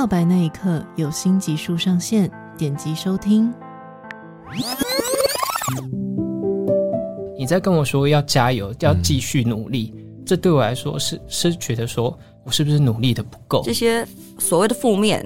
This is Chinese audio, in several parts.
告白那一刻有新集数上线，点击收听。你在跟我说要加油，要继续努力，嗯、这对我来说是是觉得说我是不是努力的不够？这些所谓的负面，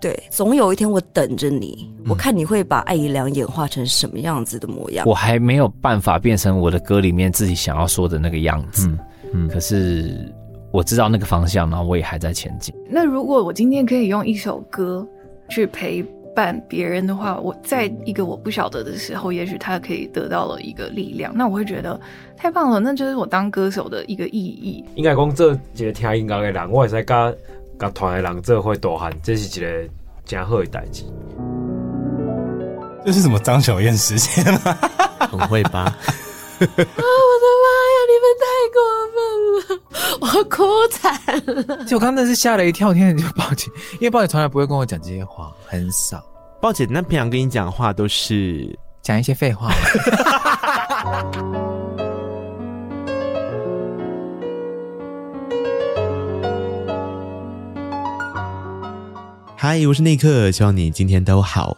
对，总有一天我等着你，嗯、我看你会把艾怡良演化成什么样子的模样。我还没有办法变成我的歌里面自己想要说的那个样子，嗯，嗯，可是我知道那个方向，然后我也还在前进。那如果我今天可以用一首歌去陪。伴别人的话，我在一个我不晓得的时候，也许他可以得到了一个力量，那我会觉得太棒了，那就是我当歌手的一个意义。应该讲，这一个听音乐的人，我也是跟跟团的人做会大汉，这是一个真好的代志。这是什么张小燕时间吗？很会吧？啊，我的妈呀！你们太过分了，我哭惨了。就我刚刚那是吓了一跳，天就抱歉，因为抱歉从来不会跟我讲这些话，很少。抱歉，那平常跟你讲话都是讲一些废话。嗨，我是内克，希望你今天都好。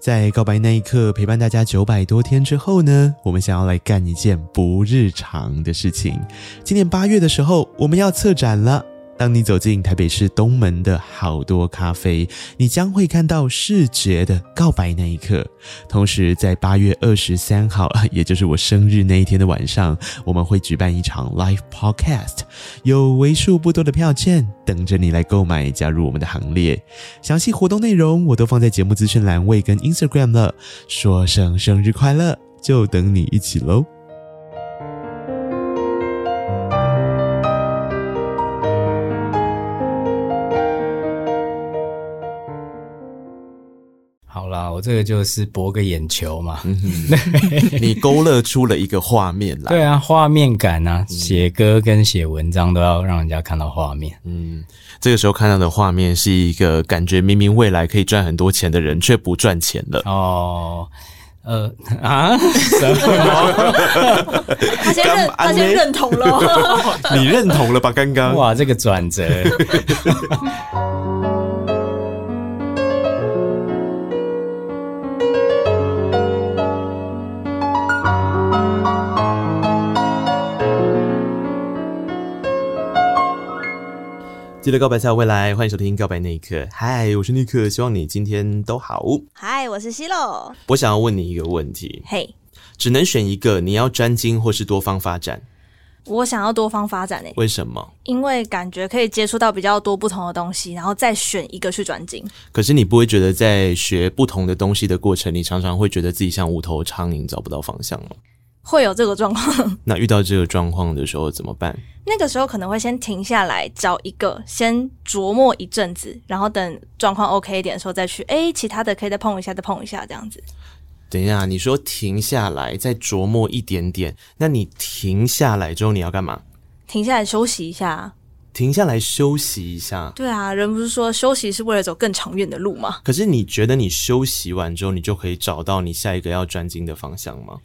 在告白那一刻，陪伴大家九百多天之后呢，我们想要来干一件不日常的事情。今年八月的时候，我们要策展了。当你走进台北市东门的好多咖啡，你将会看到视觉的告白那一刻。同时，在八月二十三号，也就是我生日那一天的晚上，我们会举办一场 live podcast，有为数不多的票券等着你来购买，加入我们的行列。详细活动内容我都放在节目资讯栏位跟 Instagram 了。说声生日快乐，就等你一起喽！我这个就是博个眼球嘛，嗯、你勾勒出了一个画面来。对啊，画面感啊，写、嗯、歌跟写文章都要让人家看到画面。嗯，这个时候看到的画面是一个感觉明明未来可以赚很多钱的人，却不赚钱了。哦，呃啊，他先认，他先认同了，你认同了吧？刚刚哇，这个转折。记得告白才有未来，欢迎收听《告白那一刻》。嗨，我是尼克，希望你今天都好。嗨，我是希洛。我想要问你一个问题。嘿，Hey. 只能选一个，你要专精或是多方发展？我想要多方发展诶。为什么？因为感觉可以接触到比较多不同的东西，然后再选一个去专精。可是你不会觉得在学不同的东西的过程，你常常会觉得自己像无头苍蝇，找不到方向吗？会有这个状况，那遇到这个状况的时候怎么办？那个时候可能会先停下来，找一个先琢磨一阵子，然后等状况 OK 一点的时候再去。哎，其他的可以再碰一下，再碰一下，这样子。等一下，你说停下来再琢磨一点点，那你停下来之后你要干嘛？停下来休息一下。停下来休息一下。对啊，人不是说休息是为了走更长远的路吗？可是你觉得你休息完之后，你就可以找到你下一个要专精的方向吗？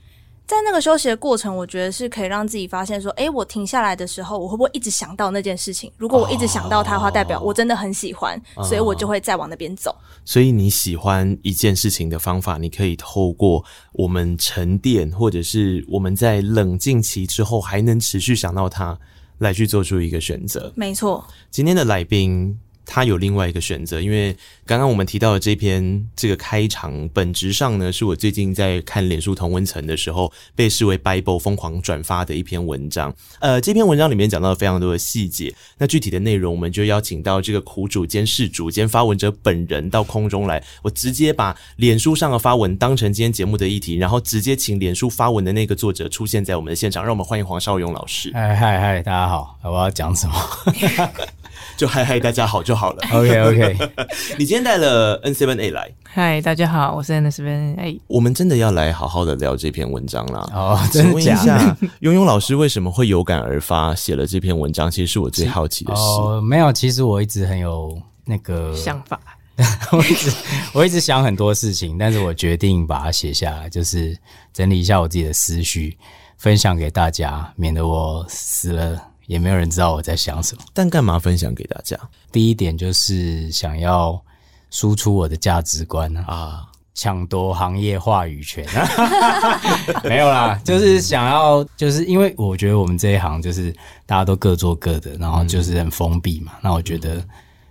在那个休息的过程，我觉得是可以让自己发现说，诶，我停下来的时候，我会不会一直想到那件事情？如果我一直想到它的话，代表我真的很喜欢，所以我就会再往那边走。所以你喜欢一件事情的方法，你可以透过我们沉淀，或者是我们在冷静期之后还能持续想到它，来去做出一个选择。没错，今天的来宾。他有另外一个选择，因为刚刚我们提到的这篇这个开场，本质上呢是我最近在看脸书同温层的时候被视为 Bible 疯狂转发的一篇文章。呃，这篇文章里面讲到了非常多的细节，那具体的内容我们就邀请到这个苦主兼事主兼发文者本人到空中来，我直接把脸书上的发文当成今天节目的议题，然后直接请脸书发文的那个作者出现在我们的现场，让我们欢迎黄少勇老师。嗨嗨嗨，大家好，我要讲什么？就嗨嗨，大家好就好了。OK OK，你今天带了 N7A 来。嗨，大家好，我是 N7A。我们真的要来好好的聊这篇文章啦。哦，真的假的？请问一下，勇勇老师为什么会有感而发写了这篇文章？其实是我最好奇的事。哦，没有，其实我一直很有那个想法，我一直我一直想很多事情，但是我决定把它写下来，就是整理一下我自己的思绪，分享给大家，免得我死了。也没有人知道我在想什么。但干嘛分享给大家？第一点就是想要输出我的价值观啊，抢夺行业话语权啊，没有啦，就是想要，就是因为我觉得我们这一行就是大家都各做各的，然后就是很封闭嘛。那我觉得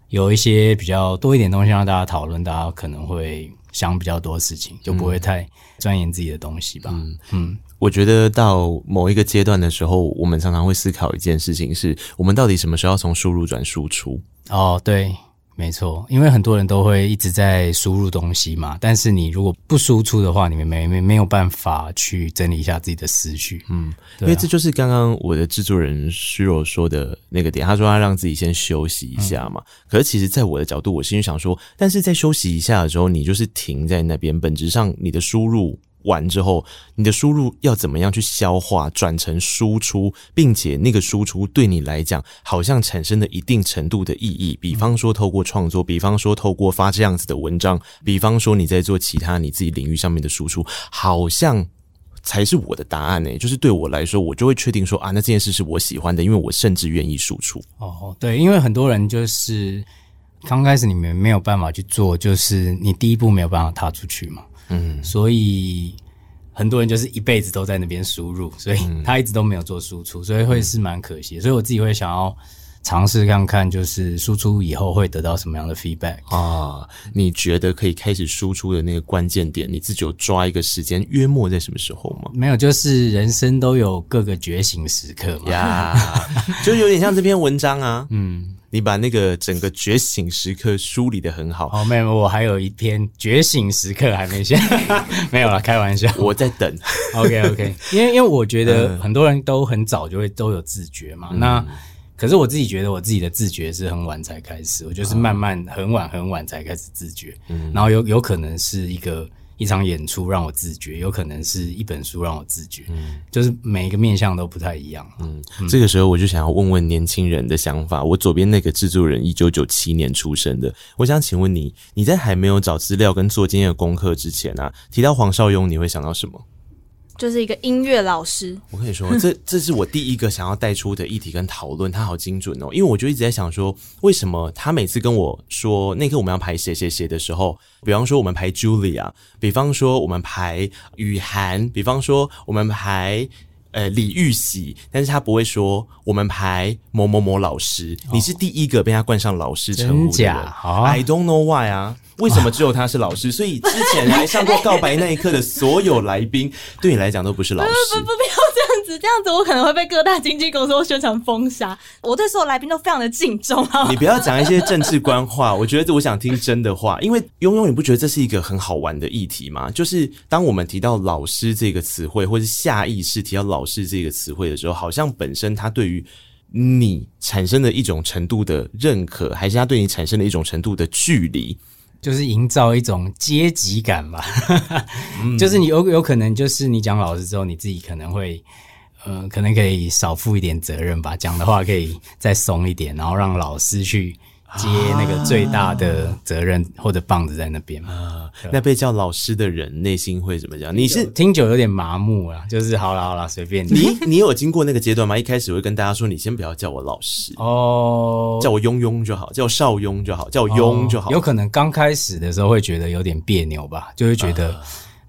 有一些比较多一点东西让大家讨论，大家可能会想比较多事情，就不会太钻研自己的东西吧。嗯嗯。我觉得到某一个阶段的时候，我们常常会思考一件事情：是我们到底什么时候要从输入转输出？哦，对，没错，因为很多人都会一直在输入东西嘛，但是你如果不输出的话，你们没没没有办法去整理一下自己的思绪。嗯，因为这就是刚刚我的制作人虚柔说的那个点，他说他让自己先休息一下嘛。嗯、可是其实，在我的角度，我心里想说，但是在休息一下的时候，你就是停在那边，本质上你的输入。完之后，你的输入要怎么样去消化，转成输出，并且那个输出对你来讲，好像产生了一定程度的意义。比方说，透过创作，比方说，透过发这样子的文章，比方说，你在做其他你自己领域上面的输出，好像才是我的答案呢、欸。就是对我来说，我就会确定说啊，那这件事是我喜欢的，因为我甚至愿意输出。哦，对，因为很多人就是刚开始你们没有办法去做，就是你第一步没有办法踏出去嘛。嗯，所以很多人就是一辈子都在那边输入，所以他一直都没有做输出，所以会是蛮可惜。所以我自己会想要尝试看看，就是输出以后会得到什么样的 feedback 啊？你觉得可以开始输出的那个关键点，你自己有抓一个时间，约莫在什么时候吗？没有，就是人生都有各个觉醒时刻嘛，呀，就有点像这篇文章啊，嗯。你把那个整个觉醒时刻梳理得很好。哦，没有，我还有一篇觉醒时刻还没写，没有啦，开玩笑，我在等。OK OK，因为因为我觉得很多人都很早就会都有自觉嘛，嗯、那可是我自己觉得我自己的自觉是很晚才开始，我就是慢慢很晚很晚才开始自觉，嗯、然后有有可能是一个。一场演出让我自觉，有可能是一本书让我自觉，嗯，就是每一个面向都不太一样，嗯，嗯，这个时候我就想要问问年轻人的想法。我左边那个制作人，一九九七年出生的，我想请问你，你在还没有找资料跟做今天的功课之前啊，提到黄少庸，你会想到什么？就是一个音乐老师。我跟你说，这 这是我第一个想要带出的议题跟讨论，他好精准哦。因为我就一直在想说，为什么他每次跟我说那课我们要排谁谁谁的时候，比方说我们排 Julia，比方说我们排雨涵，比方说我们排。呃，李玉玺，但是他不会说我们排某某某老师，哦、你是第一个被他冠上老师称呼的。真假、哦、？I don't know why 啊，为什么只有他是老师？所以之前来上过告白那一刻的所有来宾，对你来讲都不是老师。不不不，不要这样子，这样子我可能会被各大经纪公司宣传封杀。我对所有来宾都非常的敬重啊。你不要讲一些政治官话，我觉得我想听真的话，因为庸庸，你不觉得这是一个很好玩的议题吗？就是当我们提到老师这个词汇，或是下意识提到老。师这个词汇的时候，好像本身他对于你产生的一种程度的认可，还是他对你产生的一种程度的距离，就是营造一种阶级感吧。嗯、就是你有有可能，就是你讲老师之后，你自己可能会，呃，可能可以少负一点责任吧，讲的话可以再松一点，然后让老师去。接那个最大的责任或者棒子在那边啊，那被叫老师的人内心会怎么讲？你是听久有点麻木啊，就是好了好了，随便你。你你有经过那个阶段吗？一开始会跟大家说，你先不要叫我老师哦，叫我庸庸就好，叫我绍雍就好，叫我庸就好。有可能刚开始的时候会觉得有点别扭吧，就会觉得，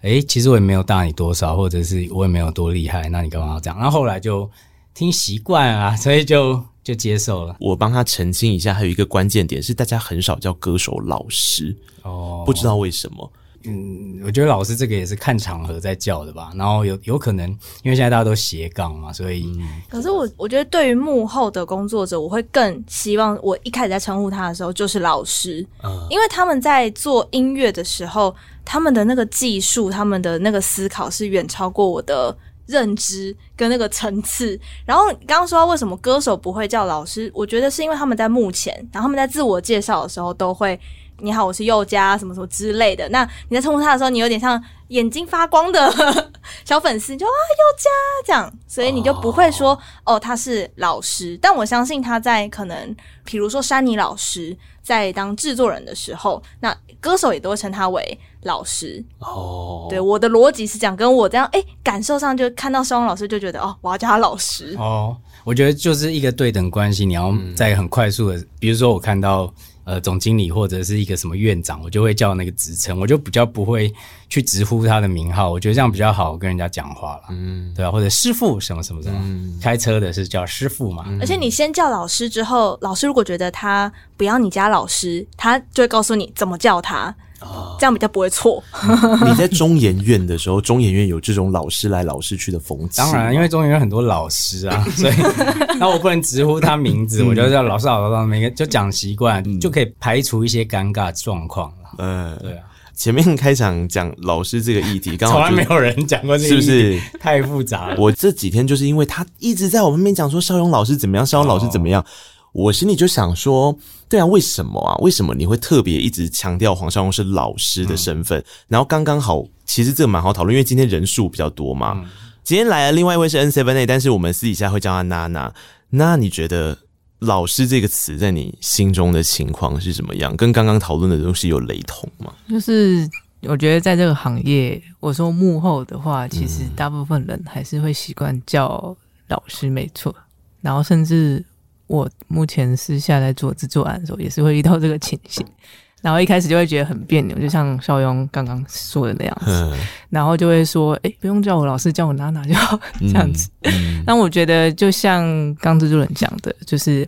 哎、其实我也没有大你多少，或者是我也没有多厉害，那你干嘛要这样？然后后来就听习惯啊，所以就。就接受了。我帮他澄清一下，还有一个关键点是，大家很少叫歌手老师哦，不知道为什么。嗯，我觉得老师这个也是看场合在叫的吧。然后有有可能，因为现在大家都斜杠嘛，所以。嗯、可是我我觉得，对于幕后的工作者，我会更希望我一开始在称呼他的时候就是老师，嗯，因为他们在做音乐的时候，他们的那个技术，他们的那个思考是远超过我的。认知跟那个层次，然后刚刚说到为什么歌手不会叫老师，我觉得是因为他们在幕前，然后他们在自我介绍的时候都会“你好，我是佑嘉”什么什么之类的。那你在称呼他的时候，你有点像眼睛发光的 小粉丝，就啊佑嘉这样，所以你就不会说哦，哦他是老师。但我相信他在可能，比如说山妮老师在当制作人的时候，那歌手也都会称他为。老师哦，对，我的逻辑是这样，跟我这样，哎、欸，感受上就看到绍雍老师就觉得哦，我要叫他老师哦。我觉得就是一个对等关系，你要在很快速的，嗯、比如说我看到呃总经理或者是一个什么院长，我就会叫那个职称，我就比较不会去直呼他的名号，我觉得这样比较好跟人家讲话了，嗯，对啊，或者师傅什么什么什么，嗯、开车的是叫师傅嘛，而且你先叫老师之后，老师如果觉得他不要你加老师，他就会告诉你怎么叫他。哦，这样比较不会错。你在中研院的时候，中研院有这种老师来老师去的风气。当然，因为中研院很多老师啊，所以 那我不能直呼他名字，我就叫老师老师，每个就讲习惯，嗯、就可以排除一些尴尬状况了。嗯，对啊。前面开场讲老师这个议题，刚好从来没有人讲过这个议题，是不是太复杂了？我这几天就是因为他一直在我们面讲说邵勇老师怎么样，邵勇老师怎么样。哦我心里就想说，对啊，为什么啊？为什么你会特别一直强调黄少雍是老师的身份？嗯、然后刚刚好，其实这个蛮好讨论，因为今天人数比较多嘛。嗯、今天来了另外一位是 N7A，但是我们私底下会叫他娜娜。那你觉得“老师”这个词在你心中的情况是什么样？跟刚刚讨论的东西有雷同吗？就是我觉得在这个行业，我说幕后的话，其实大部分人还是会习惯叫老师，没错。然后甚至。我目前私下在做制作案的时候，也是会遇到这个情形，然后一开始就会觉得很别扭，就像邵雍刚刚说的那样子，嗯、然后就会说：“哎、欸，不用叫我老师，叫我娜娜就好。”这样子。那、嗯嗯、我觉得，就像刚制作人讲的，就是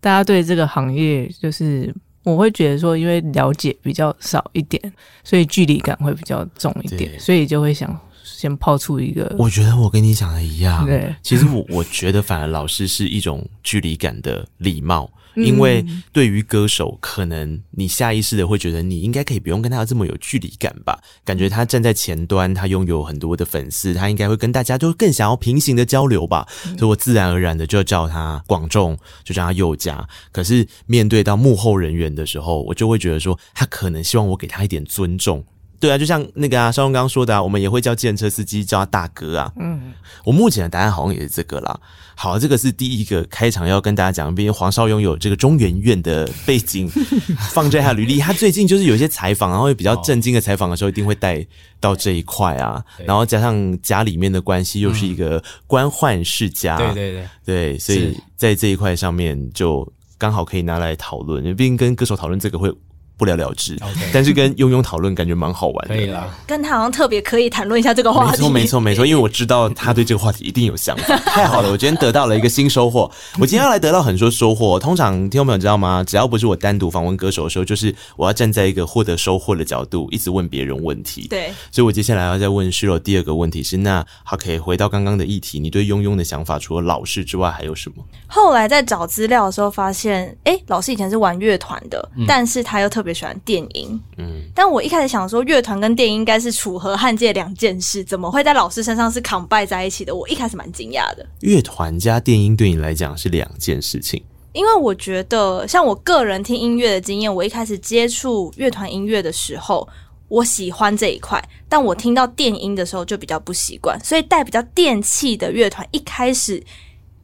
大家对这个行业，就是我会觉得说，因为了解比较少一点，所以距离感会比较重一点，所以就会想。先抛出一个，我觉得我跟你讲的一样。对，其实我 我觉得反而老师是一种距离感的礼貌，嗯、因为对于歌手，可能你下意识的会觉得你应该可以不用跟他这么有距离感吧？感觉他站在前端，他拥有很多的粉丝，他应该会跟大家就更想要平行的交流吧？嗯、所以我自然而然的就叫他广众，就叫他佑嘉。可是面对到幕后人员的时候，我就会觉得说，他可能希望我给他一点尊重。对啊，就像那个啊，绍雍刚刚说的啊，我们也会叫计程车司机叫他大哥啊。嗯，我目前的答案好像也是这个啦。好，这个是第一个开场要跟大家讲，毕竟黄少勇有这个中原院的背景，放在他履历。他最近就是有一些采访，然后比较震惊的采访的时候，一定会带到这一块啊。然后加上家里面的关系，又是一个官宦世家，对对对对，所以在这一块上面就刚好可以拿来讨论，毕竟跟歌手讨论这个会。不了了之，Okay. 但是跟庸庸讨论感觉蛮好玩的。可以啦，跟他好像特别可以谈论一下这个话题。没错，没错，没错，因为我知道他对这个话题一定有想法。太好了，我今天得到了一个新收获。我今天要来得到很多收获。通常听众朋友知道吗？只要不是我单独访问歌手的时候，就是我要站在一个获得收获的角度，一直问别人问题。对，所以我接下来要再问 Shiro 第二个问题是：那好，可以回到刚刚的议题，你对庸庸的想法，除了老师之外，还有什么？后来在找资料的时候发现，哎、欸，老师以前是玩乐团的，嗯、但是他又特别喜欢电音。嗯，但我一开始想说，乐团跟电音应该是楚河汉界两件事，怎么会在老师身上是 combine 在一起的？我一开始蛮惊讶的。乐团加电音对你来讲是两件事情，因为我觉得，像我个人听音乐的经验，我一开始接触乐团音乐的时候，我喜欢这一块，但我听到电音的时候就比较不习惯，所以带比较电器的乐团一开始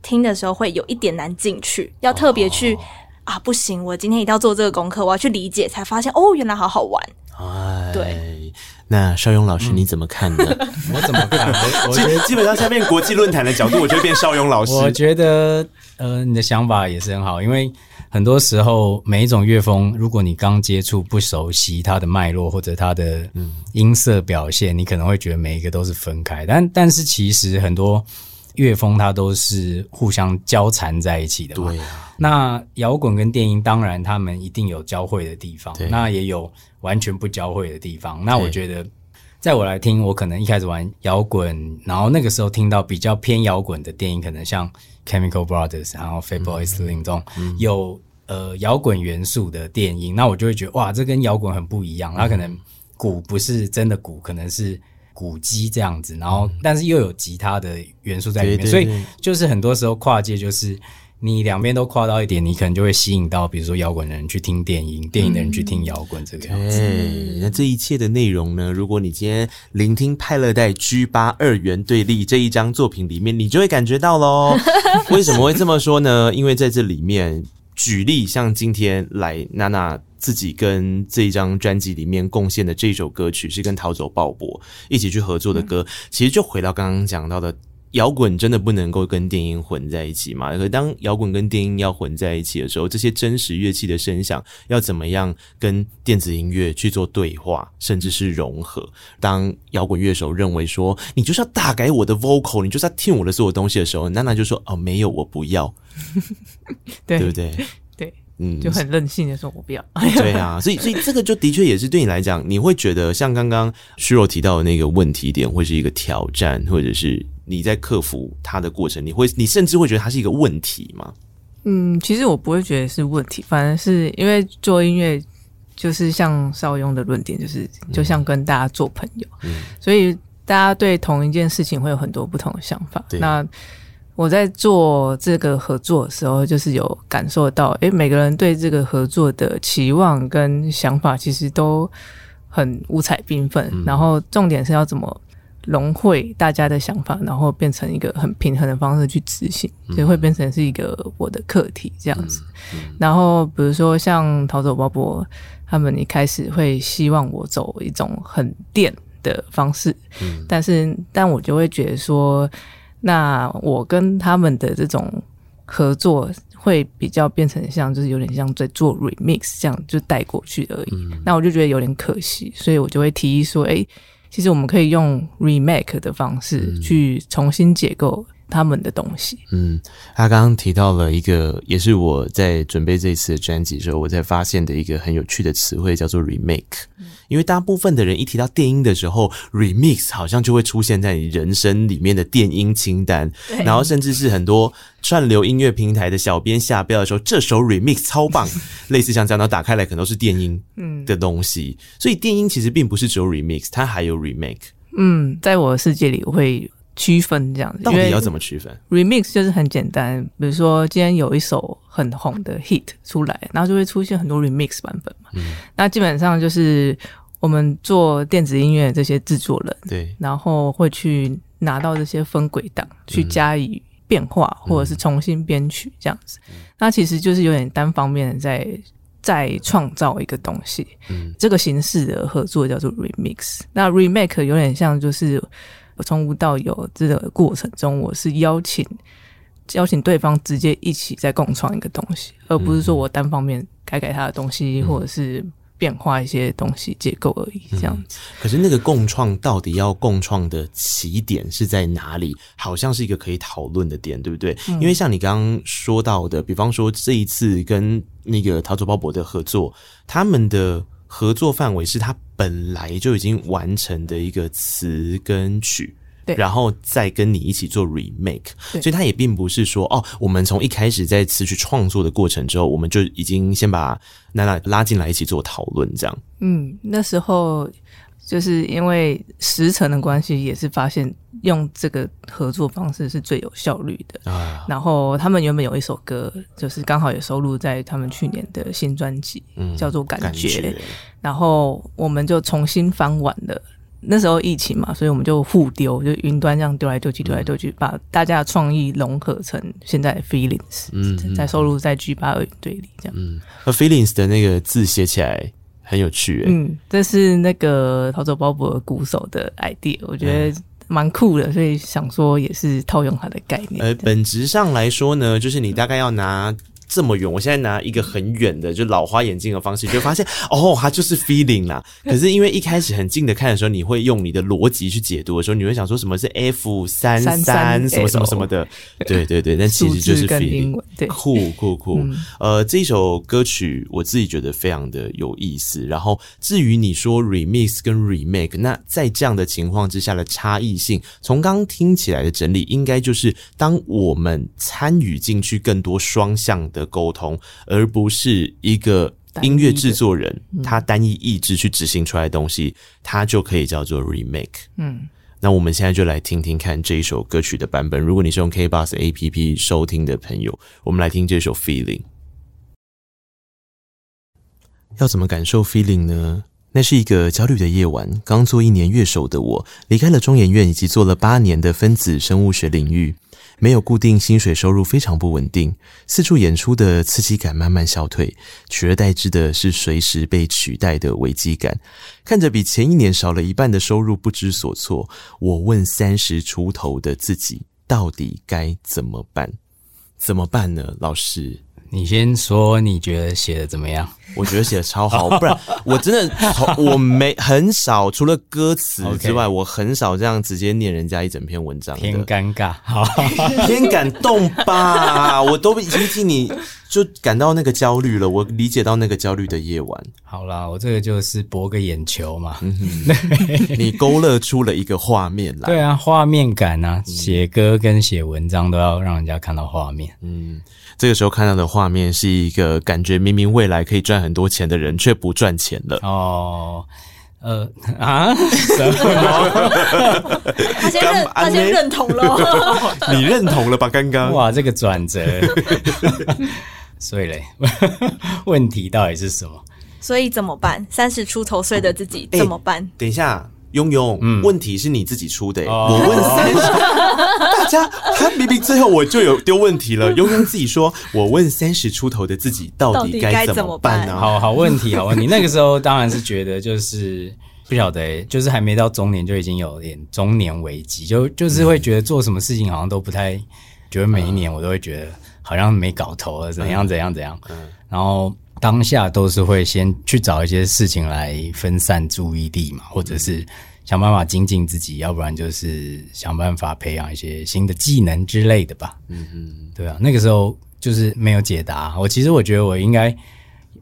听的时候会有一点难进去，要特别去。哦啊，不行！我今天一定要做这个功课，我要去理解，才发现哦，原来好好玩。哎，对。那邵勇老师你怎么看呢？我怎么看？我我觉得 基本上下面国际论坛的角度，我就会变邵勇老师。我觉得，呃，你的想法也是很好，因为很多时候每一种乐风，如果你刚接触不熟悉它的脉络或者它的音色表现，你可能会觉得每一个都是分开。但但是其实很多。乐风它都是互相交缠在一起的嘛。对啊。那摇滚跟电音当然他们一定有交汇的地方，对那也有完全不交汇的地方。那我觉得，在我来听，我可能一开始玩摇滚，然后那个时候听到比较偏摇滚的电音，可能像 Chemical Brothers，然后 Fatboy Slim 这种有呃摇滚元素的电音，那我就会觉得哇，这跟摇滚很不一样。它可能鼓不是真的鼓，可能是。鼓机这样子，然后但是又有吉他的元素在里面，对对对，所以就是很多时候跨界，就是你两边都跨到一点，你可能就会吸引到，比如说摇滚的人去听电音，电音的人去听摇滚这个样子。对，那这一切的内容呢？如果你今天聆听派乐代 G 八二元对立这一张作品里面，你就会感觉到喽。为什么会这么说呢？因为在这里面，举例像今天来娜娜。自己跟这一张专辑里面贡献的这首歌曲是跟逃走鲍勃一起去合作的歌，嗯、其实就回到刚刚讲到的摇滚真的不能够跟电音混在一起嘛？可当摇滚跟电音要混在一起的时候，这些真实乐器的声响要怎么样跟电子音乐去做对话，甚至是融合？当摇滚乐手认为说你就是要大改我的 vocal，你就是要听我的所有东西的时候，娜娜就说：“哦，没有，我不要。对”对不对？嗯，就很任性的说，我不要。对啊，所以所以这个就的确也是对你来讲，你会觉得像刚刚虚弱提到的那个问题点，会是一个挑战，或者是你在克服它的过程，你会你甚至会觉得它是一个问题吗？嗯，其实我不会觉得是问题，反而是因为做音乐就是像邵雍的论点，就是就像跟大家做朋友，嗯，所以大家对同一件事情会有很多不同的想法。那我在做这个合作的时候，就是有感受到，诶，每个人对这个合作的期望跟想法其实都很五彩缤纷。嗯、然后重点是要怎么融汇大家的想法，然后变成一个很平衡的方式去执行，所以会变成是一个我的课题这样子。嗯嗯、然后比如说像逃走鲍伯他们一开始会希望我走一种很电的方式，嗯、但是但我就会觉得说。那我跟他们的这种合作会比较变成像，就是有点像在做 remix 这样，就带过去而已。嗯、那我就觉得有点可惜，所以我就会提议说，哎，其实我们可以用 remake 的方式去重新解构他们的东西。嗯，他刚刚提到了一个，也是我在准备这一次的专辑的时候，我才发现的一个很有趣的词汇，叫做 remake。因为大部分的人一提到电音的时候，remix 好像就会出现在你人生里面的电音清单，然后甚至是很多串流音乐平台的小编下标的时候，这首 remix 超棒，类似像这样，然后打开来可能都是电音的东西。嗯、所以电音其实并不是只有 remix，它还有 remake。嗯，在我的世界里，我会区分这样子。到底要怎么区分？remix 就是很简单，比如说今天有一首很红的 hit 出来，然后就会出现很多 remix 版本嘛。嗯，那基本上就是。我们做电子音乐这些制作人，对，然后会去拿到这些分轨档，去加以变化，嗯、或者是重新编曲这样子。嗯、那其实就是有点单方面的在在创造一个东西。嗯，这个形式的合作叫做 remix。那 remake 有点像就是我从无到有这个过程中，我是邀请邀请对方直接一起在共创一个东西，而不是说我单方面改改他的东西，嗯、或者是。变化一些东西结构而已，这样子。嗯、可是那个共创到底要共创的起点是在哪里？好像是一个可以讨论的点，对不对？嗯、因为像你刚刚说到的，比方说这一次跟那个陶土鲍伯的合作，他们的合作范围是他本来就已经完成的一个词跟曲。对然后再跟你一起做 remake，所以他也并不是说哦，我们从一开始在词曲创作的过程之后，我们就已经先把娜娜拉进来一起做讨论，这样。嗯，那时候就是因为时程的关系，也是发现用这个合作方式是最有效率的啊。然后他们原本有一首歌，就是刚好也收录在他们去年的新专辑，嗯，叫做《感觉》，感觉。然后我们就重新翻完了。那时候疫情嘛，所以我们就互丢，就云端这样丢来丢去，丢来丢去，把大家的创意融合成现在的 feelings，嗯，再收录在 G 八二云队里这样。嗯，和 feelings 的那个字写起来很有趣，欸，嗯，这是那个逃走鲍勃鼓手的 idea，我觉得蛮酷的，所以想说也是套用他的概念。呃，本质上来说呢，就是你大概要拿。这么远，我现在拿一个很远的，就老花眼镜的方式，就发现 哦，它就是 feeling 啦。可是因为一开始很近的看的时候，你会用你的逻辑去解读的时候，你会想说什么是 F 三三什么什么什么的，对对对，但其实就是 feeling，对，酷酷酷。嗯、呃，这一首歌曲我自己觉得非常的有意思。然后至于你说 remix 跟 remake，那在这样的情况之下的差异性，从刚听起来的整理，应该就是当我们参与进去更多双向的沟通，而不是一个音乐制作人他单一意志去执行出来的东西，它就可以叫做 remake。嗯，那我们现在就来听听看这一首歌曲的版本。如果你是用 KBox APP 收听的朋友，我们来听这首 Feeling。要怎么感受 Feeling 呢？那是一个焦虑的夜晚，刚做一年乐手的我，离开了中研院以及做了八年的分子生物学领域。没有固定薪水收入，非常不稳定。四处演出的刺激感慢慢消退，取而代之的是随时被取代的危机感。看着比前一年少了一半的收入，不知所措。我问三十出头的自己：到底该怎么办？怎么办呢？老师，你先说，你觉得写的怎么样？我觉得写的超好，不然我真的我没很少，除了歌词之外我很少这样直接念人家一整篇文章，偏尴尬，好，偏感动吧？我都已经替你就感到那个焦虑了，我理解到那个焦虑的夜晚。好啦，我这个就是博个眼球嘛，嗯、你勾勒出了一个画面来，对啊，画面感啊，写歌跟写文章都要让人家看到画面，嗯。这个时候看到的画面是一个感觉明明未来可以赚很多钱的人，却不赚钱了。哦，呃啊，什么？他先认，他先认同了。你认同了吧？刚刚哇，这个转折。所以嘞，问题到底是什么？所以怎么办？三十出头岁的自己怎么办？欸、等一下。庸庸，嗯，问题是你自己出的，我问三十，大家，他明明最后我就有丢问题了。庸庸自己说，我问三十出头的自己，到底该怎么办呢？啊？好好问题，好问题。那个时候当然是觉得就是不晓得，就是还没到中年就已经有点中年危机，就就是会觉得做什么事情好像都不太，觉得每一年我都会觉得好像没搞头了，怎样怎样怎样。嗯，然后当下都是会先去找一些事情来分散注意力嘛，或者是。想办法精进自己，要不然就是想办法培养一些新的技能之类的吧。嗯嗯，对啊，那个时候就是没有解答。我其实我觉得我应该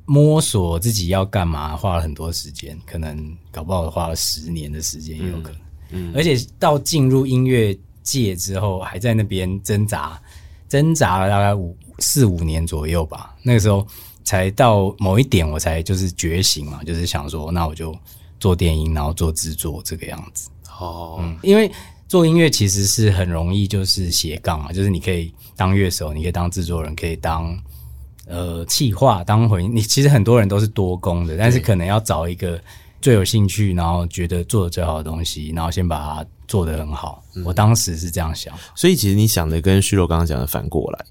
摸索自己要干嘛，花了很多时间，可能搞不好花了十年的时间也有可能。嗯，而且到进入音乐界之后，还在那边挣扎，挣扎了大概五四五年左右吧。那个时候才到某一点，我才就是觉醒嘛，就是想说，那我就。做电音，然后做制作这个样子哦，嗯，因为做音乐其实是很容易，就是斜杠嘛，就是你可以当乐手，你可以当制作人，可以当呃企划，当回你其实很多人都是多工的，但是可能要找一个最有兴趣，然后觉得做的最好的东西，然后先把它做得很好。嗯。我当时是这样想，所以其实你想的跟虚柔刚刚讲的反过来。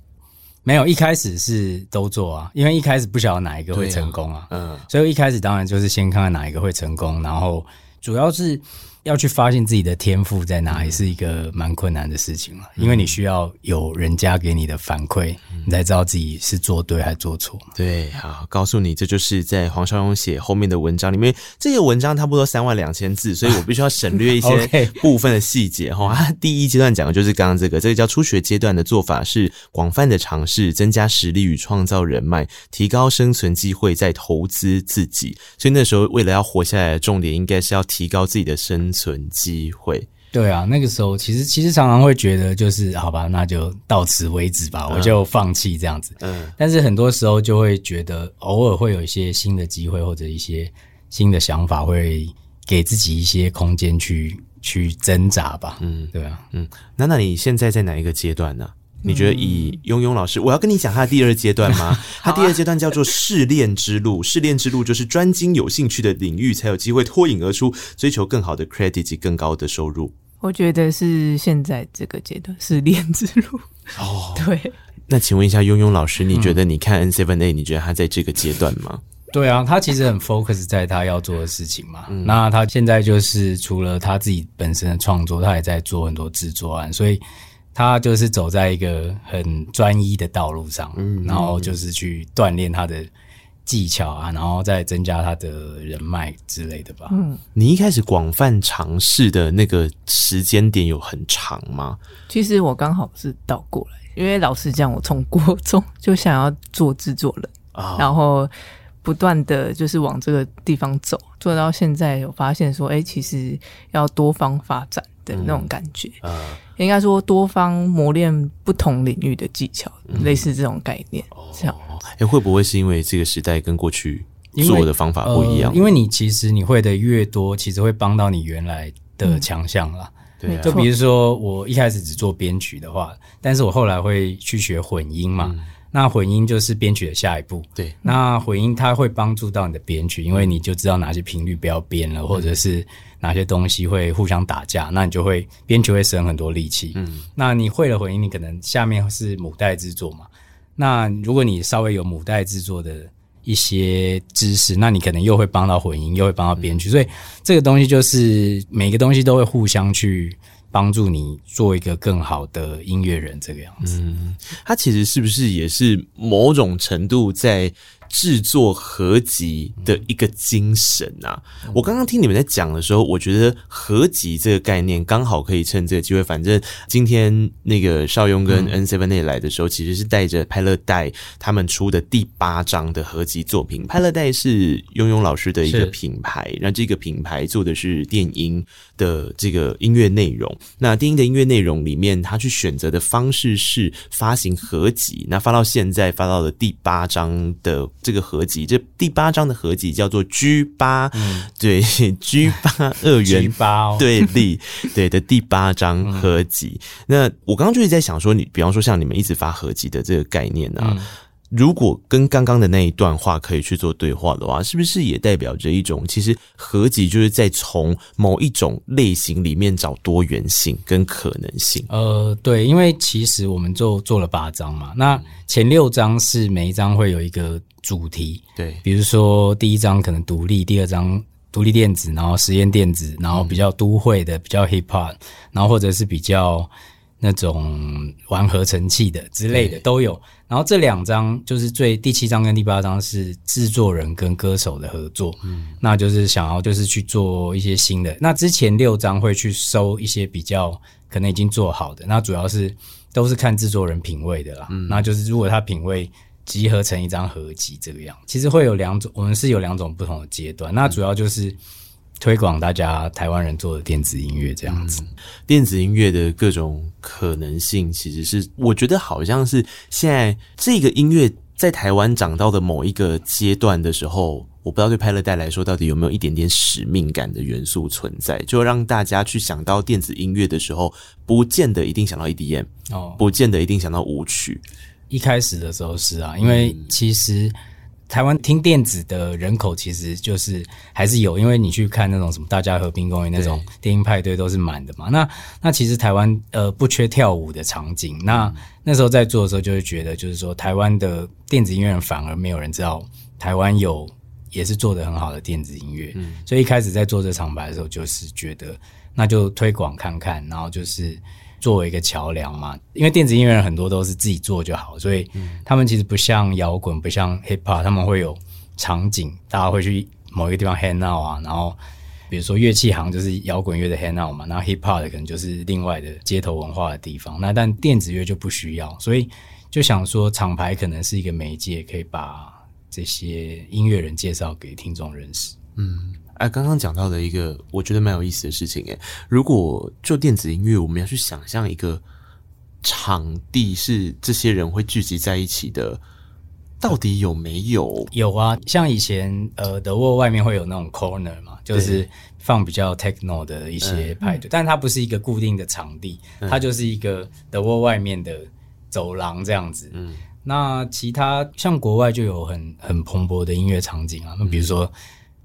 没有，一开始是都做啊，因为一开始不晓得哪一个会成功啊，嗯，所以一开始当然就是先看看哪一个会成功，然后主要是。要去发现自己的天赋在哪里，是一个蛮困难的事情了，因为你需要有人家给你的反馈，你才知道自己是做对还是做错。对，好，告诉你，这就是在黄少勇写后面的文章里面，这个文章差不多三万两千字，所以我必须要省略一些部分的细节哈。他第一阶段讲的就是刚刚这个，这个叫初学阶段的做法是广泛的尝试，增加实力与创造人脉，提高生存机会，再投资自己。所以那时候为了要活下来的重点，应该是要提高自己的生存机会，对啊，那个时候其实其实常常会觉得，就是好吧，那就到此为止吧，嗯、我就放弃这样子。嗯，但是很多时候就会觉得，偶尔会有一些新的机会或者一些新的想法，会给自己一些空间去去挣扎吧。嗯，对啊，嗯，那那你现在在哪一个阶段呢？你觉得以庸庸老师，我要跟你讲他的第二阶段吗？他第二阶段叫做试炼之路，试炼之路就是专精有兴趣的领域，才有机会脱颖而出，追求更好的 credit 及更高的收入。我觉得是现在这个阶段试炼之路。哦，对。那请问一下庸庸老师，你觉得你看 N7A，你觉得他在这个阶段吗？对啊，他其实很 focus 在他要做的事情嘛。嗯、那他现在就是除了他自己本身的创作，他也在做很多制作案，所以。他就是走在一个很专一的道路上，嗯，然后就是去锻炼他的技巧啊，然后再增加他的人脉之类的吧。嗯，你一开始广泛尝试的那个时间点有很长吗？其实我刚好是倒过来，因为老实讲，我从国中就想要做制作人，哦，然后不断的就是往这个地方走，做到现在有发现说，哎，其实要多方发展。的那种感觉，应该说多方磨练不同领域的技巧，嗯、类似这种概念。哦、这样，哎、欸，会不会是因为这个时代跟过去做的方法不一样？因为，呃、因为你其实你会的越多，其实会帮到你原来的强项啦。对、嗯，就比如说我一开始只做编曲的话，但是我后来会去学混音嘛。嗯那混音就是编曲的下一步。对，那混音它会帮助到你的编曲，因为你就知道哪些频率不要编了，或者是哪些东西会互相打架，那你就会编曲会省很多力气。嗯，那你会了混音，你可能下面是母带制作嘛？那如果你稍微有母带制作的一些知识，那你可能又会帮到混音，又会帮到编曲，所以这个东西就是每个东西都会互相去帮助你做一个更好的音乐人这个样子。嗯，他其实是不是也是某种程度在制作合集的一个精神啊！我刚刚听你们在讲的时候，我觉得合集这个概念刚好可以趁这个机会。反正今天那个邵雍跟 N7A 来的时候，其实是带着拍乐带他们出的第八张的合集作品。拍乐带是雍雍老师的一个品牌，那这个品牌做的是电音的这个音乐内容。那电音的音乐内容里面，他去选择的方式是发行合集。那发到现在，发到了第八张的。这个合集，这第八章的合集叫做 G 八、嗯，对，G 八 二元对立对的第八章合集。嗯、那我刚刚就是在想说，你比方说像你们一直发合集的这个概念啊。嗯如果跟刚刚的那一段话可以去做对话的话，是不是也代表着一种其实合集就是在从某一种类型里面找多元性跟可能性？呃，对，因为其实我们就做了八张嘛，那前六章是每一章会有一个主题，对，比如说第一章可能独立，第二章独立电子，然后实验电子，然后比较都会的，比较 hip hop，然后或者是比较。那种玩合成器的之类的都有，然后这两张就是最第七张跟第八张是制作人跟歌手的合作，嗯，那就是想要就是去做一些新的。那之前六张会去收一些比较可能已经做好的，那主要是都是看制作人品味的啦，嗯，那就是如果他品味集合成一张合集这个样，其实会有两种，我们是有两种不同的阶段，那主要就是。推广大家台湾人做的电子音乐这样子，嗯，电子音乐的各种可能性，其实是我觉得好像是现在这个音乐在台湾长到的某一个阶段的时候，我不知道对拍乐带来说到底有没有一点点使命感的元素存在，就让大家去想到电子音乐的时候，不见得一定想到 EDM 哦，不见得一定想到舞曲。一开始的时候是啊，因为其实。台湾听电子的人口其实就是还是有，因为你去看那种什么大家和平公园那种电音派对都是满的嘛。那那其实台湾呃不缺跳舞的场景。那那时候在做的时候就会觉得，就是说台湾的电子音乐人反而没有人知道台湾有也是做的很好的电子音乐。嗯，所以一开始在做这厂牌的时候，就是觉得那就推广看看，然后就是。作为一个桥梁嘛，因为电子音乐人很多都是自己做就好，所以他们其实不像摇滚，不像 hip hop，他们会有场景，大家会去某一个地方 hang out 啊。然后比如说乐器行就是摇滚乐的 hang out 嘛，然后 hip hop 的可能就是另外的街头文化的地方。那但电子乐就不需要，所以就想说厂牌可能是一个媒介，可以把这些音乐人介绍给听众认识。嗯。哎，刚刚讲到的一个我觉得蛮有意思的事情，哎，如果就电子音乐，我们要去想象一个场地是这些人会聚集在一起的，到底有没有？有啊，像以前呃，The Wall 外面会有那种 corner 嘛，就是放比较 techno 的一些派对，嗯，但它不是一个固定的场地，它就是一个 The Wall 外面的走廊这样子。嗯，那其他像国外就有很很蓬勃的音乐场景啊，那比如说。嗯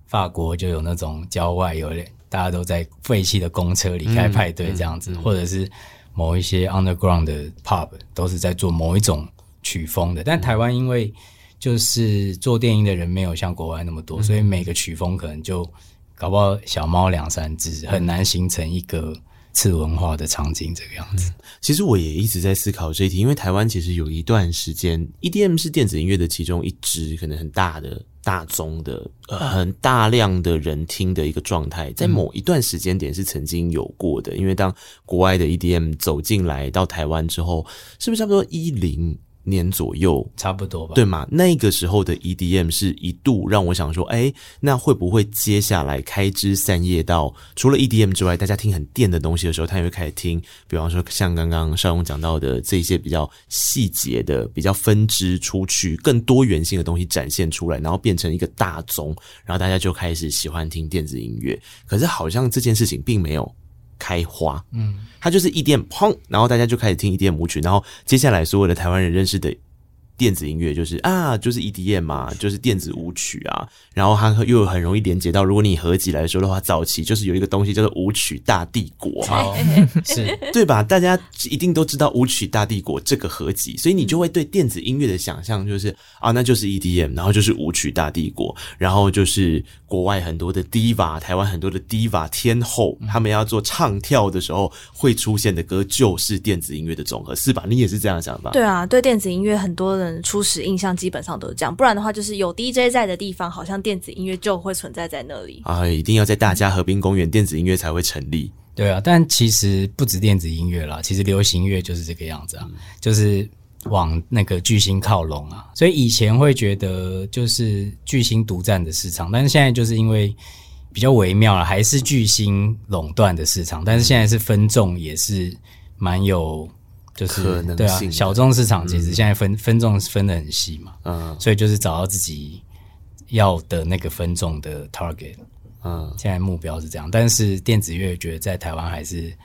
法国就有那种郊外有点大家都在废弃的公车里开派对这样子，嗯嗯嗯、或者是某一些 underground 的 pub 都是在做某一种曲风的。但台湾因为就是做电音的人没有像国外那么多，嗯、所以每个曲风可能就搞不好小猫两三只，很难形成一个次文化的场景这个样子。其实我也一直在思考这一题，因为台湾其实有一段时间 EDM 是电子音乐的其中一支，可能很大的。大宗的呃，很大量的人听的一个状态，在某一段时间点是曾经有过的。因为当国外的 EDM 走进来到台湾之后，是不是差不多一零？年左右，差不多吧，对吗？那个时候的 EDM 是一度让我想说，哎，那会不会接下来开枝散叶到除了 EDM 之外，大家听很电的东西的时候，他也会开始听，比方说像刚刚邵勇讲到的这些比较细节的、比较分支出去、更多元性的东西展现出来，然后变成一个大宗，然后大家就开始喜欢听电子音乐。可是好像这件事情并没有。开花，嗯，它就是 EDM 砰，然后大家就开始听 EDM 舞曲，然后接下来所有的台湾人认识的电子音乐，就是啊，就是 EDM 嘛，就是电子舞曲啊。然后它又很容易连接到，如果你合集来说的话，早期就是有一个东西叫做舞曲大帝国嘛，哦、是对吧？大家一定都知道舞曲大帝国这个合集，所以你就会对电子音乐的想象就是啊，那就是 EDM，然后就是舞曲大帝国，然后就是国外很多的 Diva，台湾很多的 Diva 天后，他们要做唱跳的时候会出现的歌就是电子音乐的总和，是吧？你也是这样想吧？对啊，对电子音乐很多人初始印象基本上都是这样，不然的话就是有 DJ 在的地方，好像。电子音乐就会存在在那里啊！一定要在大家河滨公园，电子音乐才会成立。对啊，但其实不止电子音乐啦，其实流行乐就是这个样子啊，嗯、就是往那个巨星靠拢啊。所以以前会觉得就是巨星独占的市场，但是现在就是因为比较微妙了，还是巨星垄断的市场。但是现在是分众也是蛮有，就是可能对啊，小众市场其实现在分、嗯、分众分的很细嘛，嗯，所以就是找到自己。要的那个分众的 target，嗯，现在目标是这样，但是电子乐觉得在台湾还是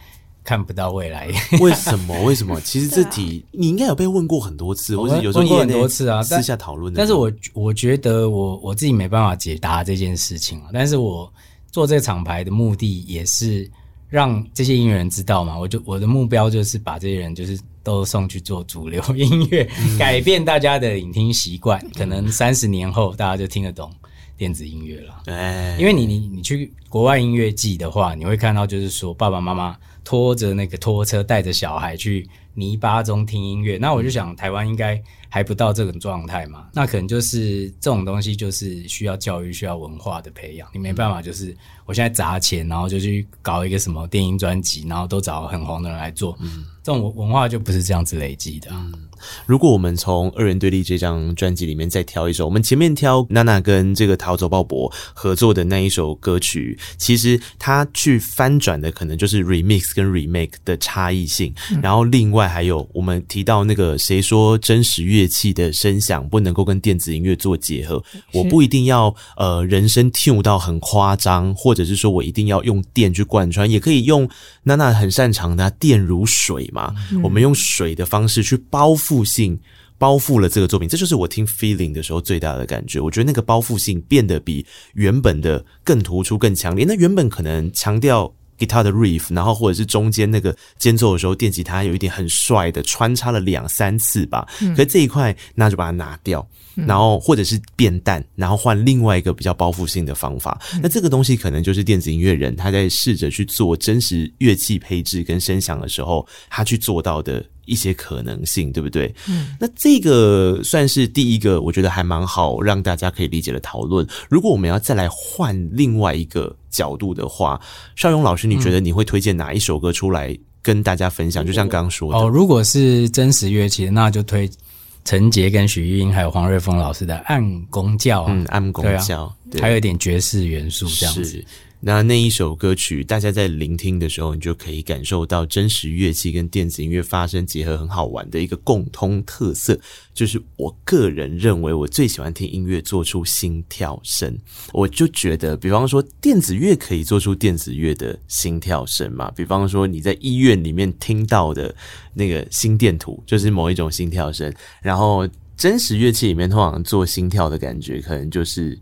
看不到未来。为什么？为什么？其实这题你应该有被问过很多次，或者有时候问过很多次啊，私下讨论的。但是我我觉得我我自己没办法解答这件事情啊。但是我做这个厂牌的目的也是让这些音乐人知道嘛。我就我的目标就是把这些人就是。都送去做主流音乐，嗯、改变大家的聆听习惯，可能三十年后大家就听得懂电子音乐了。哎，因为你你你去国外音乐季的话，你会看到就是说爸爸妈妈拖着那个拖车，带着小孩去泥巴中听音乐。那我就想，台湾应该还不到这种状态嘛？那可能就是这种东西，就是需要教育、需要文化的培养。你没办法，就是我现在砸钱，然后就去搞一个什么电音专辑，然后都找很红的人来做。嗯。这种文化就不是这样子累积的。嗯，如果我们从二人对立这张专辑里面再挑一首，我们前面挑娜娜跟这个逃走鲍勃合作的那一首歌曲，其实它去翻转的可能就是 remix 跟 remake 的差异性。然后另外还有我们提到那个谁说真实乐器的声响不能够跟电子音乐做结合？我不一定要呃人声 tune 到很夸张，或者是说我一定要用电去贯穿，也可以用娜娜很擅长的电如水。嘛，我们用水的方式去包覆性包覆了这个作品，这就是我听 feeling 的时候最大的感觉。我觉得那个包覆性变得比原本的更突出、更强烈。那原本可能强调 guitar 的 riff，然后或者是中间那个间奏的时候，电吉他有一点很帅的穿插了两三次吧。可是这一块，那就把它拿掉。然后或者是变淡，然后换另外一个比较包覆性的方法。那这个东西可能就是电子音乐人他在试着去做真实乐器配置跟声响的时候，他去做到的一些可能性，对不对？嗯。那这个算是第一个，我觉得还蛮好让大家可以理解的讨论。如果我们要再来换另外一个角度的话，邵勇老师，你觉得你会推荐哪一首歌出来跟大家分享？就像刚刚说的，哦，如果是真实乐器，那就推。陈杰跟许玉英还有黄瑞峰老师的暗宫教，嗯，暗宫教，还有一点爵士元素这样子。那那一首歌曲，大家在聆听的时候，你就可以感受到真实乐器跟电子音乐发生结合，很好玩的一个共通特色，就是我个人认为，我最喜欢听音乐做出心跳声。我就觉得，比方说电子乐可以做出电子乐的心跳声嘛，比方说你在医院里面听到的那个心电图，就是某一种心跳声。然后真实乐器里面通常做心跳的感觉，可能就是。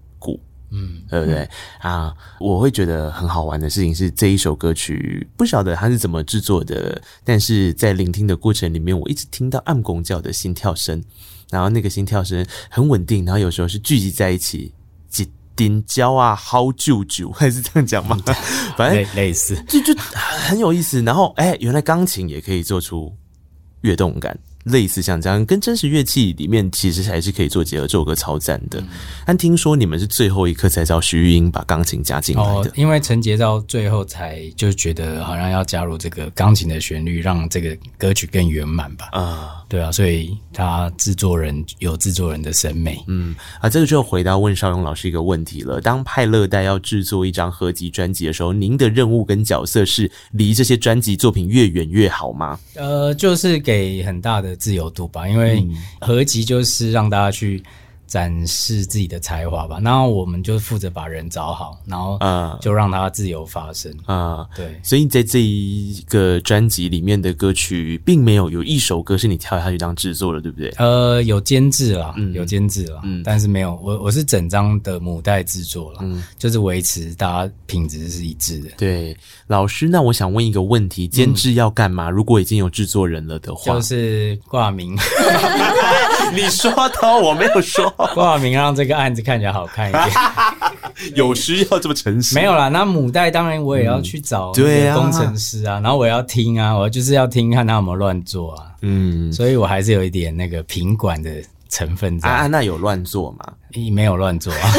嗯，对不对、嗯、啊？我会觉得很好玩的事情是这一首歌曲，不晓得它是怎么制作的，但是在聆听的过程里面，我一直听到暗公教的心跳声，然后那个心跳声很稳定，然后有时候是聚集在一起，几丁焦啊，好舅舅，还是这样讲吗？反正类似，就就很有意思。然后哎，原来钢琴也可以做出跃动感。类似像这样，跟真实乐器里面其实还是可以做结合，这首歌超赞的。但听说你们是最后一刻才找徐玉英把钢琴加进来的，哦，因为陈杰到最后才就觉得好像要加入这个钢琴的旋律，让这个歌曲更圆满吧。啊。对啊，所以他制作人有制作人的审美，嗯啊，这个就回答问邵勇老师一个问题了：当派乐代要制作一张合辑专辑的时候，您的任务跟角色是离这些专辑作品越远越好吗？呃，就是给很大的自由度吧，因为合集就是让大家去展示自己的才华吧，然后我们就负责把人找好，然后啊，就让他自由发声啊。对，所以在这一个专辑里面的歌曲，并没有有一首歌是你跳下去当制作的，对不对？呃，有监制啦，嗯、有监制啦，嗯，但是没有我，我是整张的母带制作了，嗯，就是维持大家品质是一致的。对，老师，那我想问一个问题：监制要干嘛？嗯、如果已经有制作人了的话，就是挂名。你说的，我没有说。郭晓明让这个案子看起来好看一点，有需要这么诚实？没有啦，那母带当然我也要去找对啊工程师啊，然后我要听啊，我就是要听看他有没有乱做啊，嗯，所以我还是有一点那个品管的成分在。啊，那有乱做吗？你没有乱做啊，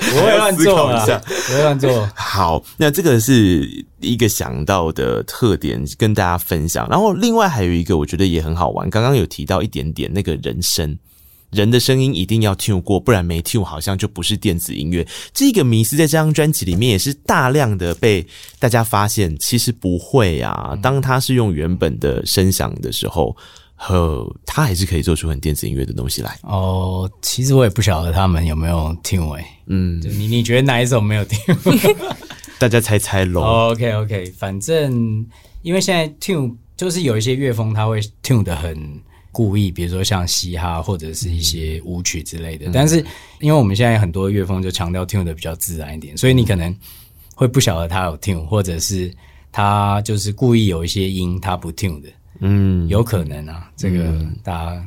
不会乱做啊，不会乱做。好，那这个是一个想到的特点，跟大家分享。然后另外还有一个，我觉得也很好玩。刚刚有提到一点点那个人声。人的声音一定要 tune 过，不然没 tune 好像就不是电子音乐。这个迷思在这张专辑里面也是大量的被大家发现，其实不会啊。当他是用原本的声响的时候，呵，他还是可以做出很电子音乐的东西来。哦，其实我也不晓得他们有没有 tune 诶。嗯，你你觉得哪一首没有 tune？大家猜猜喽。Oh, OK OK，反正因为现在 tune 就是有一些乐风，它会 tune 得很。故意，比如说像嘻哈或者是一些舞曲之类的，嗯、但是因为我们现在很多乐风就强调 tune 的比较自然一点，所以你可能会不晓得他有 tune，或者是他就是故意有一些音他不 tune 的，嗯，有可能啊，这个大家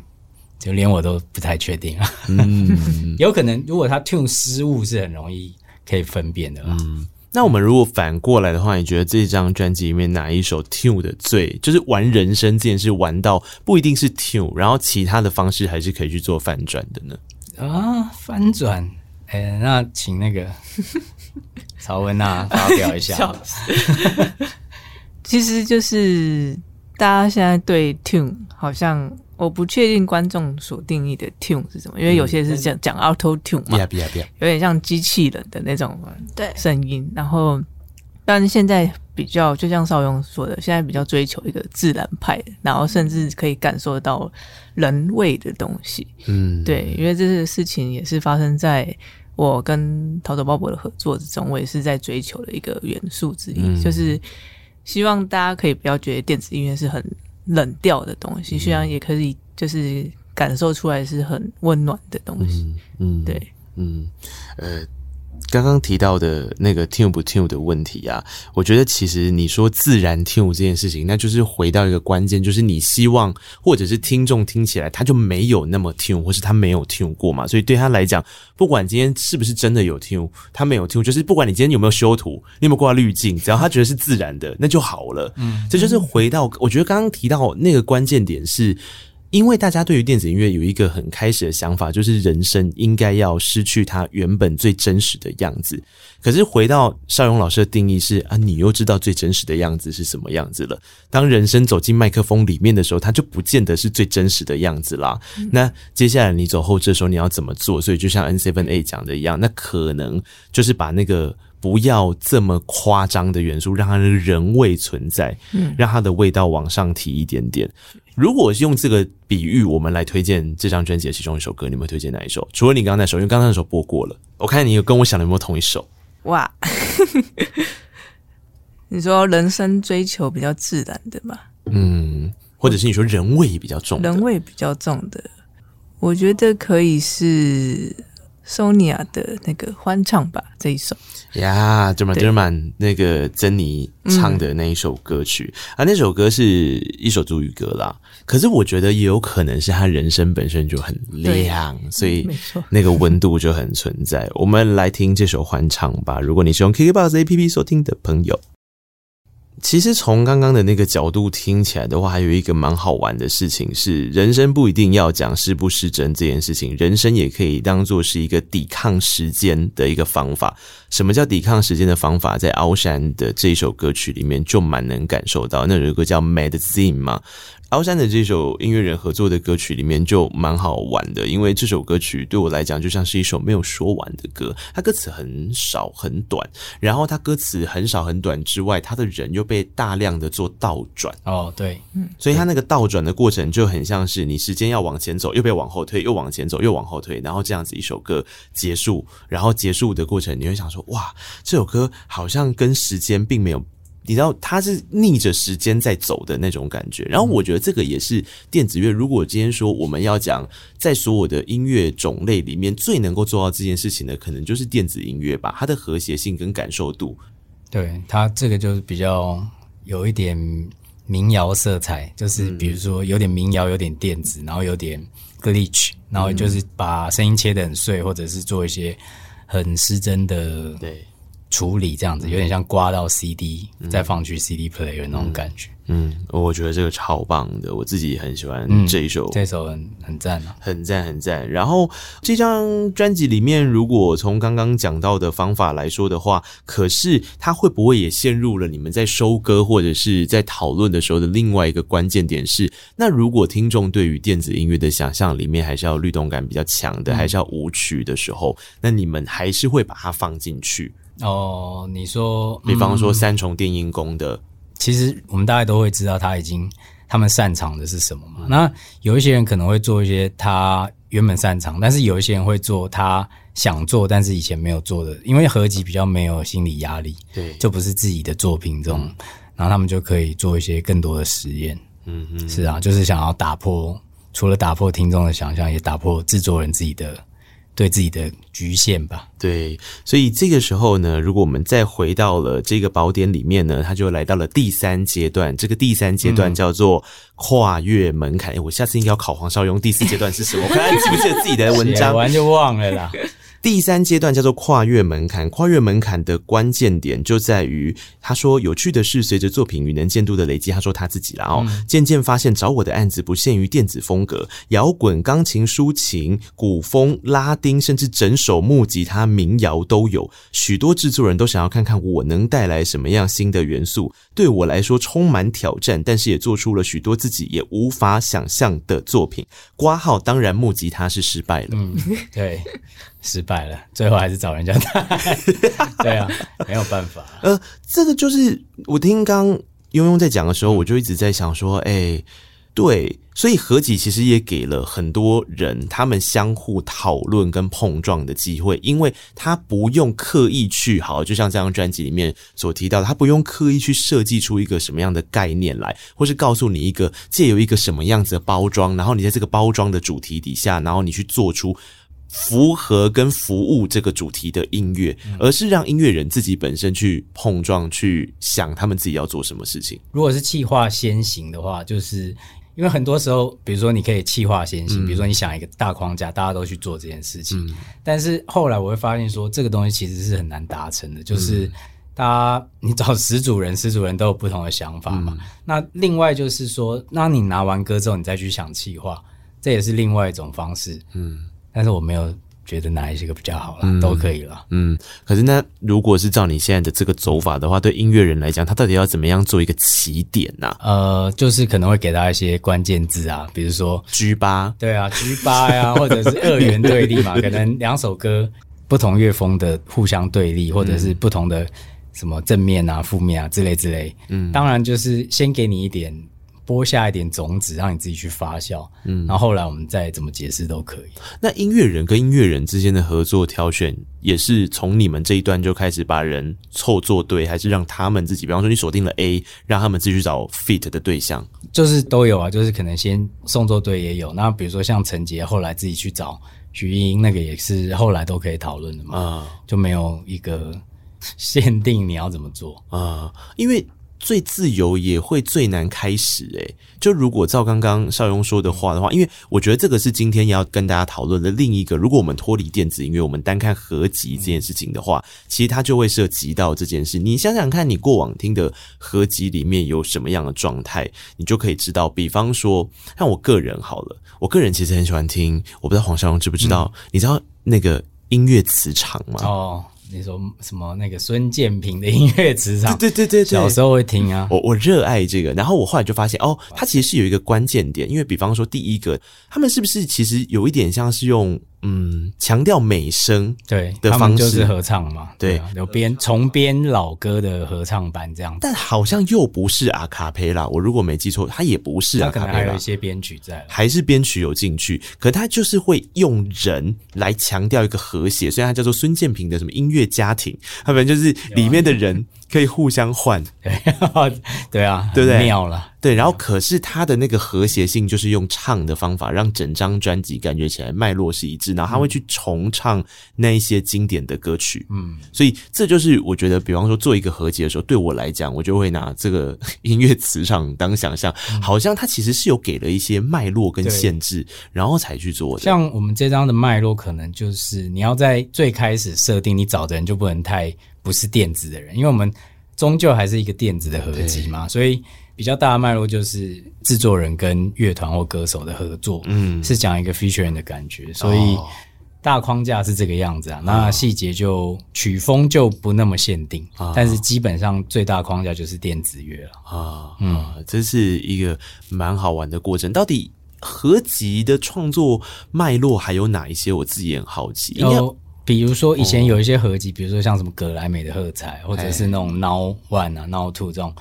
就连我都不太确定啊，嗯，有可能如果他 tune 失误是很容易可以分辨的啦，嗯。那我们如果反过来的话，你觉得这张专辑里面哪一首 tune 的最，就是玩人生这件事玩到不一定是 tune，然后其他的方式还是可以去做翻转的呢？啊，翻转，哎、欸，那请那个 曹文娜发表一下。其实就是大家现在对 tune 好像。我不确定观众所定义的 tune 是什么，因为有些是讲讲 auto tune 嘛，有点像机器人的那种对声音。然后，但现在比较就像少勇说的，现在比较追求一个自然派，然后甚至可以感受到人味的东西。嗯，对，因为这个事情也是发生在我跟逃走鲍勃的合作之中，我也是在追求的一个元素之一，嗯、就是希望大家可以不要觉得电子音乐是很。冷调的东西，虽然也可以，就是感受出来是很温暖的东西。嗯，嗯对，嗯，呃。刚刚提到的那个 tune 不 tune 的问题啊，我觉得其实你说自然 tune 这件事情，那就是回到一个关键，就是你希望或者是听众听起来他就没有那么 tune，或是他没有 tune 过嘛，所以对他来讲，不管今天是不是真的有 tune，他没有 tune，就是不管你今天有没有修图，你有没有挂滤镜，只要他觉得是自然的，那就好了。嗯，这就是回到我觉得刚刚提到那个关键点是。因为大家对于电子音乐有一个很开始的想法，就是人生应该要失去它原本最真实的样子。可是回到邵勇老师的定义是啊，你又知道最真实的样子是什么样子了。当人生走进麦克风里面的时候，它就不见得是最真实的样子啦。嗯、那接下来你走后置的时候，你要怎么做？所以就像 N7A 讲的一样，那可能就是把那个。不要这么夸张的元素，让它的人味存在，嗯，让它的味道往上提一点点。如果是用这个比喻，我们来推荐这张专辑的其中一首歌，你们推荐哪一首？除了你刚刚那首，因为刚刚那首播过了。我看你有跟我想的有没有同一首？哇，你说人生追求比较自然的吧？嗯，或者是你说人味比较重，人味比较重的，我觉得可以是。Sonia 的那个欢唱吧，这一首呀，就满就满那个珍妮唱的那一首歌曲、嗯、啊，那首歌是一首主语歌啦。可是我觉得也有可能是他人生本身就很亮，所以那个温度就很存在。我们来听这首欢唱吧。如果你是用 KKBOX APP 收听的朋友。其实从刚刚的那个角度听起来的话，还有一个蛮好玩的事情是，人生不一定要讲是不是真这件事情，人生也可以当做是一个抵抗时间的一个方法。什么叫抵抗时间的方法？在凹山的这首歌曲里面就蛮能感受到。那有一个叫 Medicine 嘛，凹山的这首音乐人合作的歌曲里面就蛮好玩的，因为这首歌曲对我来讲就像是一首没有说完的歌。它歌词很少很短，然后它歌词很少很短之外，它的人又被大量的做倒转。哦，对，嗯，所以它那个倒转的过程就很像是你时间要往前走，又被往后推，又往前走，又往后推，然后这样子一首歌结束，然后结束的过程你会想说，哇，这首歌好像跟时间并没有。你知道它是逆着时间在走的那种感觉，然后我觉得这个也是电子乐。如果今天说我们要讲在所有的音乐种类里面最能够做到这件事情的，可能就是电子音乐吧。它的和谐性跟感受度，对它这个就是比较有一点民谣色彩，就是比如说有点民谣，有点电子，然后有点 glitch，然后就是把声音切得很碎，或者是做一些很失真的对。处理这样子有点像刮到 CD、嗯、再放去 CD player 那种感觉。嗯，我觉得这个超棒的，我自己很喜欢这一首，嗯、这首很很赞啊，很赞很赞。然后这张专辑里面，如果从刚刚讲到的方法来说的话，可是它会不会也陷入了你们在收歌或者是在讨论的时候的另外一个关键点是？那如果听众对于电子音乐的想象里面还是要律动感比较强的，嗯、还是要舞曲的时候，那你们还是会把它放进去？哦，你说，比方说三重电音宫的，其实我们大概都会知道他已经他们擅长的是什么嘛。嗯、那有一些人可能会做一些他原本擅长，但是有一些人会做他想做但是以前没有做的，因为合集比较没有心理压力，对，就不是自己的作品这种，嗯、然后他们就可以做一些更多的实验。嗯嗯，是啊，就是想要打破，除了打破听众的想象，也打破制作人自己的。对自己的局限吧。对，所以这个时候呢，如果我们再回到了这个宝典里面呢，它就来到了第三阶段。这个第三阶段叫做跨越门槛。我下次应该要考黄少庸。第四阶段是什么？我看看记不记得自己的文章，完就忘了啦。第三阶段叫做跨越门槛，跨越门槛的关键点就在于，他说有趣的是，随着作品与能见度的累积，他说他自己啦哦，渐渐发现找我的案子不限于电子风格，摇滚、钢琴、抒情、古风、拉丁，甚至整首木吉他、民谣都有。许多制作人都想要看看我能带来什么样新的元素，对我来说充满挑战，但是也做出了许多自己也无法想象的作品。挂号当然木吉他是失败了，嗯，对。失败了，最后还是找人家带。对啊，没有办法。呃，这个就是我听刚庸庸在讲的时候，我就一直在想说，哎、欸，对，所以合集其实也给了很多人他们相互讨论跟碰撞的机会，因为他不用刻意去好，就像这张专辑里面所提到的，他不用刻意去设计出一个什么样的概念来，或是告诉你一个借由一个什么样子的包装，然后你在这个包装的主题底下，然后你去做出。符合跟服务这个主题的音乐，而是让音乐人自己本身去碰撞，去想他们自己要做什么事情。如果是企划先行的话，就是因为很多时候，比如说你可以企划先行，比如说你想一个大框架，大家都去做这件事情。但是后来我会发现说，这个东西其实是很难达成的，就是大家你找十组人，十组人都有不同的想法嘛。那另外就是说，那你拿完歌之后，你再去想企划，这也是另外一种方式。嗯。但是我没有觉得哪一些个比较好了，嗯、都可以了。嗯，可是那如果是照你现在的这个走法的话，对音乐人来讲，他到底要怎么样做一个起点呢、啊？呃，就是可能会给他一些关键字啊，比如说 G 八，对啊，G 八呀，或者是二元对立嘛，可能两首歌不同乐风的互相对立，或者是不同的什么正面啊、负面啊之类之类。嗯，当然就是先给你一点。播下一点种子，让你自己去发酵，嗯，然后后来我们再怎么解释都可以。那音乐人跟音乐人之间的合作挑选，也是从你们这一段就开始把人凑作对，还是让他们自己？比方说，你锁定了 A，让他们自己去找 fit 的对象，就是都有啊。就是可能先送作对也有。那比如说像陈杰，后来自己去找徐英英，那个也是后来都可以讨论的嘛。啊，就没有一个 限定你要怎么做啊，因为。最自由也会最难开始，诶，就如果照刚刚邵雍说的话的话，因为我觉得这个是今天要跟大家讨论的另一个。如果我们脱离电子音乐，我们单看合集这件事情的话，其实它就会涉及到这件事。你想想看，你过往听的合集里面有什么样的状态，你就可以知道。比方说，像我个人好了，我个人其实很喜欢听，我不知道黄绍荣知不知道？你知道那个音乐磁场吗？哦。你说什么那个孙建平的音乐磁场？对对对对，小时候会听啊。我我热爱这个，然后我后来就发现哦，它其实是有一个关键点，因为比方说第一个，他们是不是其实有一点像是用。嗯，强调美声对的方式。就是合唱嘛，对，有编重编老歌的合唱版这样。子，但好像又不是阿卡佩拉，我如果没记错，它也不是阿卡佩拉，还有一些编曲在，还是编曲有进去，可它就是会用人来强调一个和谐，虽然它叫做孙建平的什么音乐家庭，他们就是里面的人可以互相换，对啊，对不对？妙了。对，然后可是他的那个和谐性，就是用唱的方法，让整张专辑感觉起来脉络是一致。然后他会去重唱那一些经典的歌曲，嗯，所以这就是我觉得，比方说做一个合集的时候，对我来讲，我就会拿这个音乐磁场当想象，好像他其实是有给了一些脉络跟限制，然后才去做的。像我们这张的脉络，可能就是你要在最开始设定，你找的人就不能太不是电子的人，因为我们终究还是一个电子的合集嘛，所以。比较大的脉络就是制作人跟乐团或歌手的合作，嗯，是讲一个 featuring 的感觉，所以大框架是这个样子啊。哦、那细节就曲风就不那么限定，哦、但是基本上最大框架就是电子乐了啊。哦、嗯，这是一个蛮好玩的过程。到底合集的创作脉络还有哪一些？我自己也很好奇。有，比如说以前有一些合集，比如说像什么格莱美的喝彩，或者是那种 Now One 啊、Now Two 这种。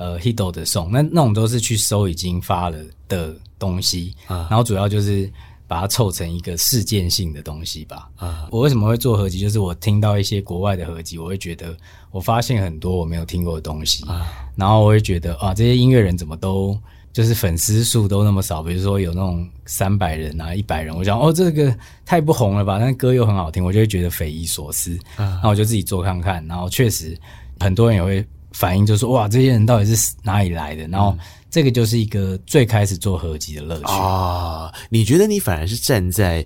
呃，Hito 的 song，那那种都是去搜已经发了的东西，啊、然后主要就是把它凑成一个事件性的东西吧。啊，我为什么会做合集？就是我听到一些国外的合集，我会觉得我发现很多我没有听过的东西，啊、然后我会觉得啊，这些音乐人怎么都就是粉丝数都那么少？比如说有那种三百人啊、一百人，我想哦，这个太不红了吧？但歌又很好听，我就会觉得匪夷所思。啊，那我就自己做看看，然后确实很多人也会。反映就是说，哇，这些人到底是哪里来的？然后这个就是一个最开始做合集的乐趣啊！你觉得你反而是站在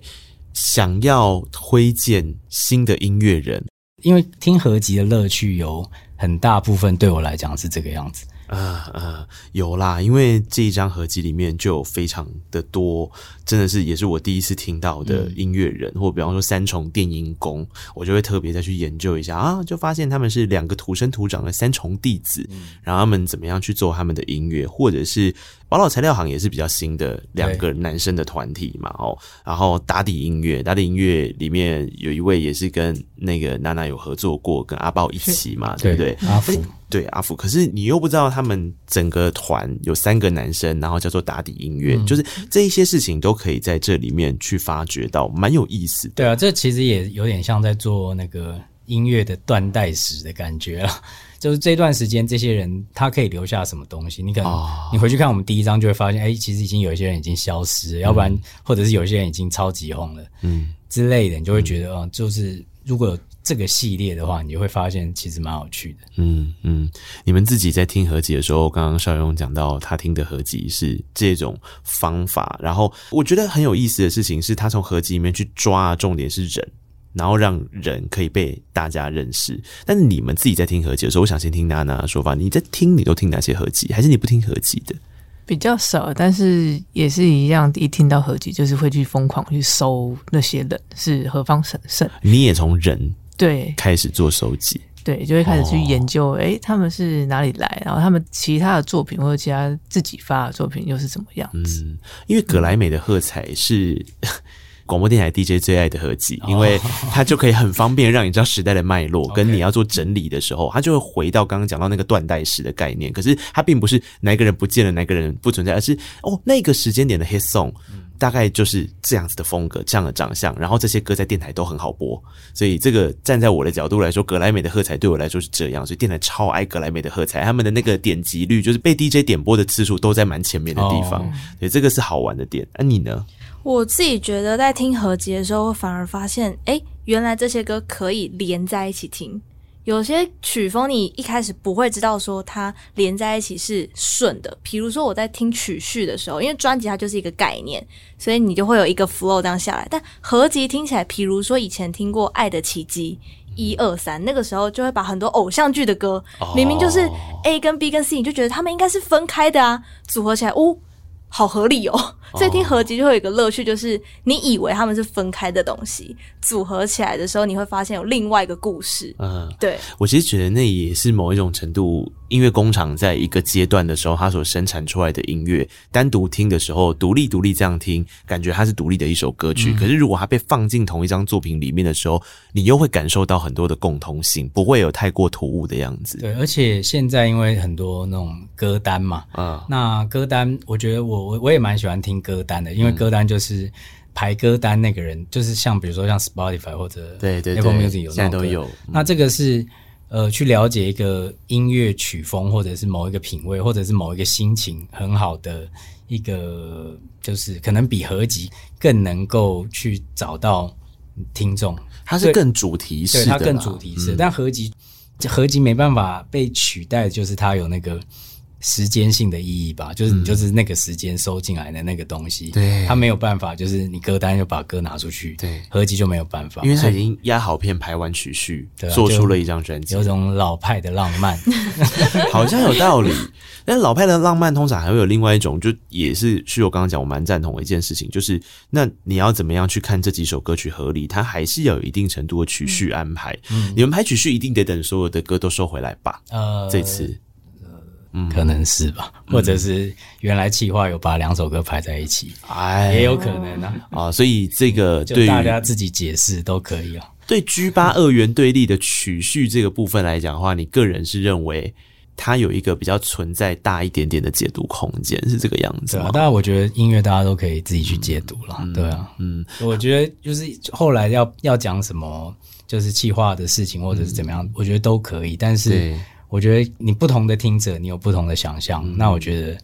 想要推荐新的音乐人，因为听合集的乐趣有很大部分对我来讲是这个样子。呃呃，有啦，因为这一张合集里面就有非常的多，真的是也是我第一次听到的音乐人，嗯、或比方说三重电音工，我就会特别再去研究一下啊，就发现他们是两个土生土长的三重弟子，嗯、然后他们怎么样去做他们的音乐，或者是宝岛材料行也是比较新的两个男生的团体嘛，哦，然后打底音乐，打底音乐里面有一位也是跟那个娜娜有合作过，跟阿豹一起嘛，对不对？阿福。对阿福，可是你又不知道他们整个团有三个男生，然后叫做打底音乐，嗯、就是这一些事情都可以在这里面去发掘到，蛮有意思的。对啊，这其实也有点像在做那个音乐的断代史的感觉了。就是这段时间，这些人他可以留下什么东西？你可能你回去看我们第一章，就会发现，哎，其实已经有一些人已经消失要不然或者是有一些人已经超级红了，嗯之类的，你就会觉得，啊、嗯，就是如果有。这个系列的话，你会发现其实蛮有趣的。嗯嗯，你们自己在听合集的时候，刚刚邵勇讲到他听的合集是这种方法，然后我觉得很有意思的事情是他从合集里面去抓，重点是人，然后让人可以被大家认识。但是你们自己在听合集的时候，我想先听娜娜的说法。你在听，你都听哪些合集？还是你不听合集的？比较少，但是也是一样，一听到合集就是会去疯狂去搜那些人是何方神圣。你也从人。对，开始做收集，对，就会开始去研究，哎、哦，他们是哪里来，然后他们其他的作品或者其他自己发的作品又是怎么样子？嗯，因为葛莱美的喝彩是 广播电台 DJ 最爱的合集，哦、因为它就可以很方便让你知道时代的脉络，跟你要做整理的时候，它就会回到刚刚讲到那个断代史的概念。可是它并不是哪个人不见了，哪个人不存在，而是哦，那个时间点的 hit song。大概就是这样子的风格，这样的长相，然后这些歌在电台都很好播，所以这个站在我的角度来说，格莱美的喝彩对我来说是这样，所以电台超爱格莱美的喝彩，他们的那个点击率就是被 DJ 点播的次数都在蛮前面的地方，哦、所以这个是好玩的点。那、啊、你呢？我自己觉得在听合集的时候，反而发现，哎，原来这些歌可以连在一起听。有些曲风你一开始不会知道说它连在一起是顺的，比如说我在听曲序的时候，因为专辑它就是一个概念，所以你就会有一个 flow 这样下来。但合集听起来，比如说以前听过《爱的奇迹》一二三，那个时候就会把很多偶像剧的歌，明明就是 A 跟 B 跟 C，你就觉得他们应该是分开的啊，组合起来，呜、哦。好合理哦。所以听合集就会有一个乐趣，就是你以为他们是分开的东西，组合起来的时候，你会发现有另外一个故事。嗯，对。我其实觉得那也是某一种程度，音乐工厂在一个阶段的时候，它所生产出来的音乐，单独听的时候，独立独立这样听，感觉它是独立的一首歌曲。嗯。可是如果它被放进同一张作品里面的时候，你又会感受到很多的共通性，不会有太过突兀的样子。对，而且现在因为很多那种歌单嘛，嗯，那歌单，我觉得我我我也蛮喜欢听歌单的，因为歌单就是排歌单那个人，就是像比如说像 Spotify 或者对对 Apple Music 有现在都有。那这个是呃，去了解一个音乐曲风，或者是某一个品味，或者是某一个心情很好的一个，就是可能比合集更能够去找到听众。它是更主题式的，它更主题式，嗯、但合集合集没办法被取代，就是它有那个。时间性的意义吧，就是你就是那个时间收进来的那个东西，对、嗯，它没有办法，就是你歌单就把歌拿出去，对，合集就没有办法，因为它已经压好片、排完曲序，对，做出了一张专辑，有种老派的浪漫，好像有道理。但老派的浪漫通常还会有另外一种，就也是是我刚刚讲，我蛮赞同的一件事情，就是那你要怎么样去看这几首歌曲合理，它还是要有一定程度的曲序安排。嗯，你们排曲序一定得等所有的歌都收回来吧？呃，这次。嗯，可能是吧，或者是原来企划有把两首歌排在一起，哎，也有可能啊。啊，所以这个对大家自己解释都可以啊。对 G 八二元对立的曲序这个部分来讲的话，你个人是认为它有一个比较存在大一点点的解读空间，是这个样子吗？当然，我觉得音乐大家都可以自己去解读了，嗯、对啊，嗯，我觉得就是后来要要讲什么，就是企划的事情或者是怎么样，嗯、我觉得都可以，但是。我觉得你不同的听者，你有不同的想象，嗯、那我觉得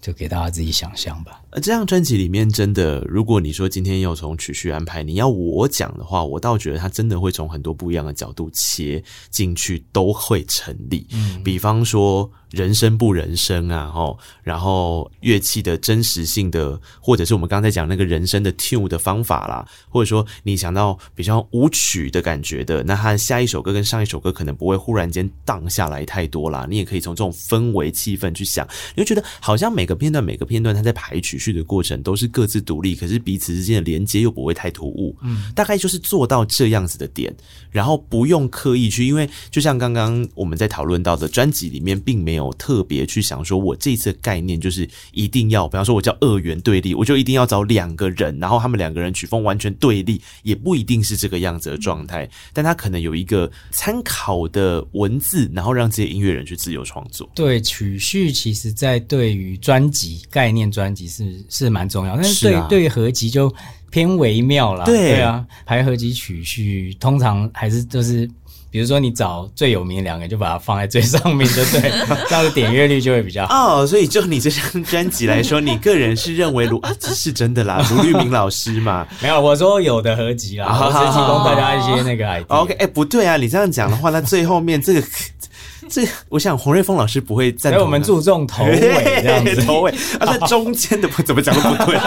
就给大家自己想象吧。呃，这张专辑里面真的，如果你说今天要从曲序安排，你要我讲的话，我倒觉得它真的会从很多不一样的角度切进去，都会成立。嗯，比方说。人声不人声啊，吼，然后乐器的真实性的，或者是我们刚才讲那个人声的 tune 的方法啦，或者说你想到比较舞曲的感觉的，那它下一首歌跟上一首歌可能不会忽然间荡下来太多啦。你也可以从这种氛围气氛去想，你会觉得好像每个片段每个片段它在排曲序的过程都是各自独立，可是彼此之间的连接又不会太突兀。嗯，大概就是做到这样子的点，然后不用刻意去，因为就像刚刚我们在讨论到的专辑里面并没有。有特别去想说，我这次的概念就是一定要，比方说，我叫二元对立，我就一定要找两个人，然后他们两个人曲风完全对立，也不一定是这个样子的状态，但他可能有一个参考的文字，然后让这些音乐人去自由创作。对，曲序其实，在对于专辑概念，专辑是是蛮重要，但是对对于合集就偏微妙了。对，对啊，排合集曲序通常还是就是。比如说，你找最有名的两个，就把它放在最上面，对不对？这样的点阅率就会比较好。哦，所以就你这张专辑来说，你个人是认为卢啊，这是真的啦，卢律明老师嘛？没有，我说有的合集啦，我是提供大家一些那个 idea。OK，哎，不对啊，你这样讲的话，那最后面这个。这我想洪瑞峰老师不会赞同。我们注重头尾这样子，头尾啊，在中间的不怎么讲都不对，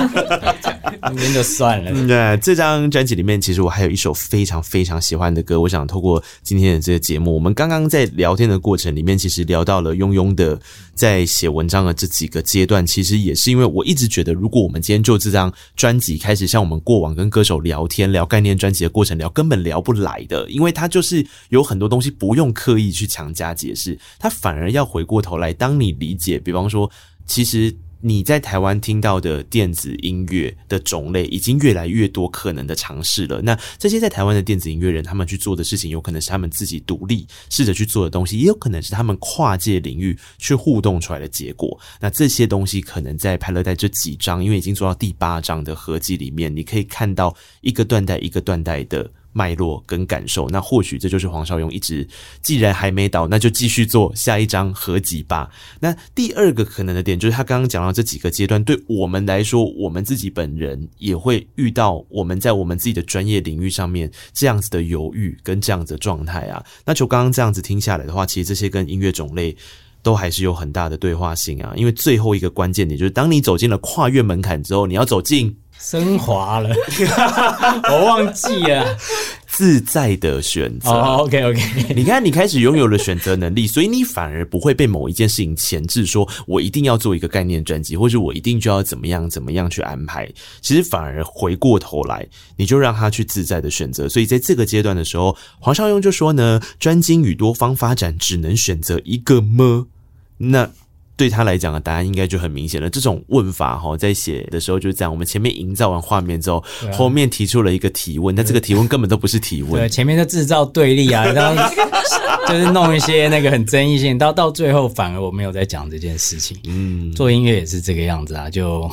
中间就算了。对，这张专辑里面，其实我还有一首非常非常喜欢的歌，我想透过今天的这个节目，我们刚刚在聊天的过程里面，其实聊到了庸庸的在写文章的这几个阶段，其实也是因为我一直觉得，如果我们今天就这张专辑开始像我们过往跟歌手聊天聊概念专辑的过程聊，根本聊不来的，因为它就是有很多东西不用刻意去强加解释，它反而要回过头来，当你理解，比方说，其实。你在台湾听到的电子音乐的种类已经越来越多可能的尝试了。那这些在台湾的电子音乐人，他们去做的事情，有可能是他们自己独立试着去做的东西，也有可能是他们跨界领域去互动出来的结果。那这些东西可能在拍乐带这几张，因为已经做到第八张的合集里面，你可以看到一个断代一个断代的。脉络跟感受，那或许这就是黄少勇一直，既然还没倒，那就继续做下一张合集吧。那第二个可能的点就是，他刚刚讲到这几个阶段，对我们来说，我们自己本人也会遇到我们在我们自己的专业领域上面这样子的犹豫跟这样子的状态啊。那就刚刚这样子听下来的话，其实这些跟音乐种类都还是有很大的对话性啊。因为最后一个关键点就是，当你走进了跨越门槛之后，你要走进。升华了，我忘记了，自在的选择。哦，OK，OK。你看，你开始拥有了选择能力，所以你反而不会被某一件事情钳制，说我一定要做一个概念专辑，或者我一定就要怎么样怎么样去安排。其实反而回过头来，你就让他去自在的选择。所以在这个阶段的时候，黄少庸就说呢：“专精与多方发展，只能选择一个么？”那。对他来讲的答案应该就很明显了。这种问法哈，在写的时候就是这样。我们前面营造完画面之后，啊、后面提出了一个提问，但这个提问根本都不是提问。对，前面在制造对立啊，然 后就是弄一些那个很争议性，到到最后反而我没有在讲这件事情。嗯，做音乐也是这个样子啊，就。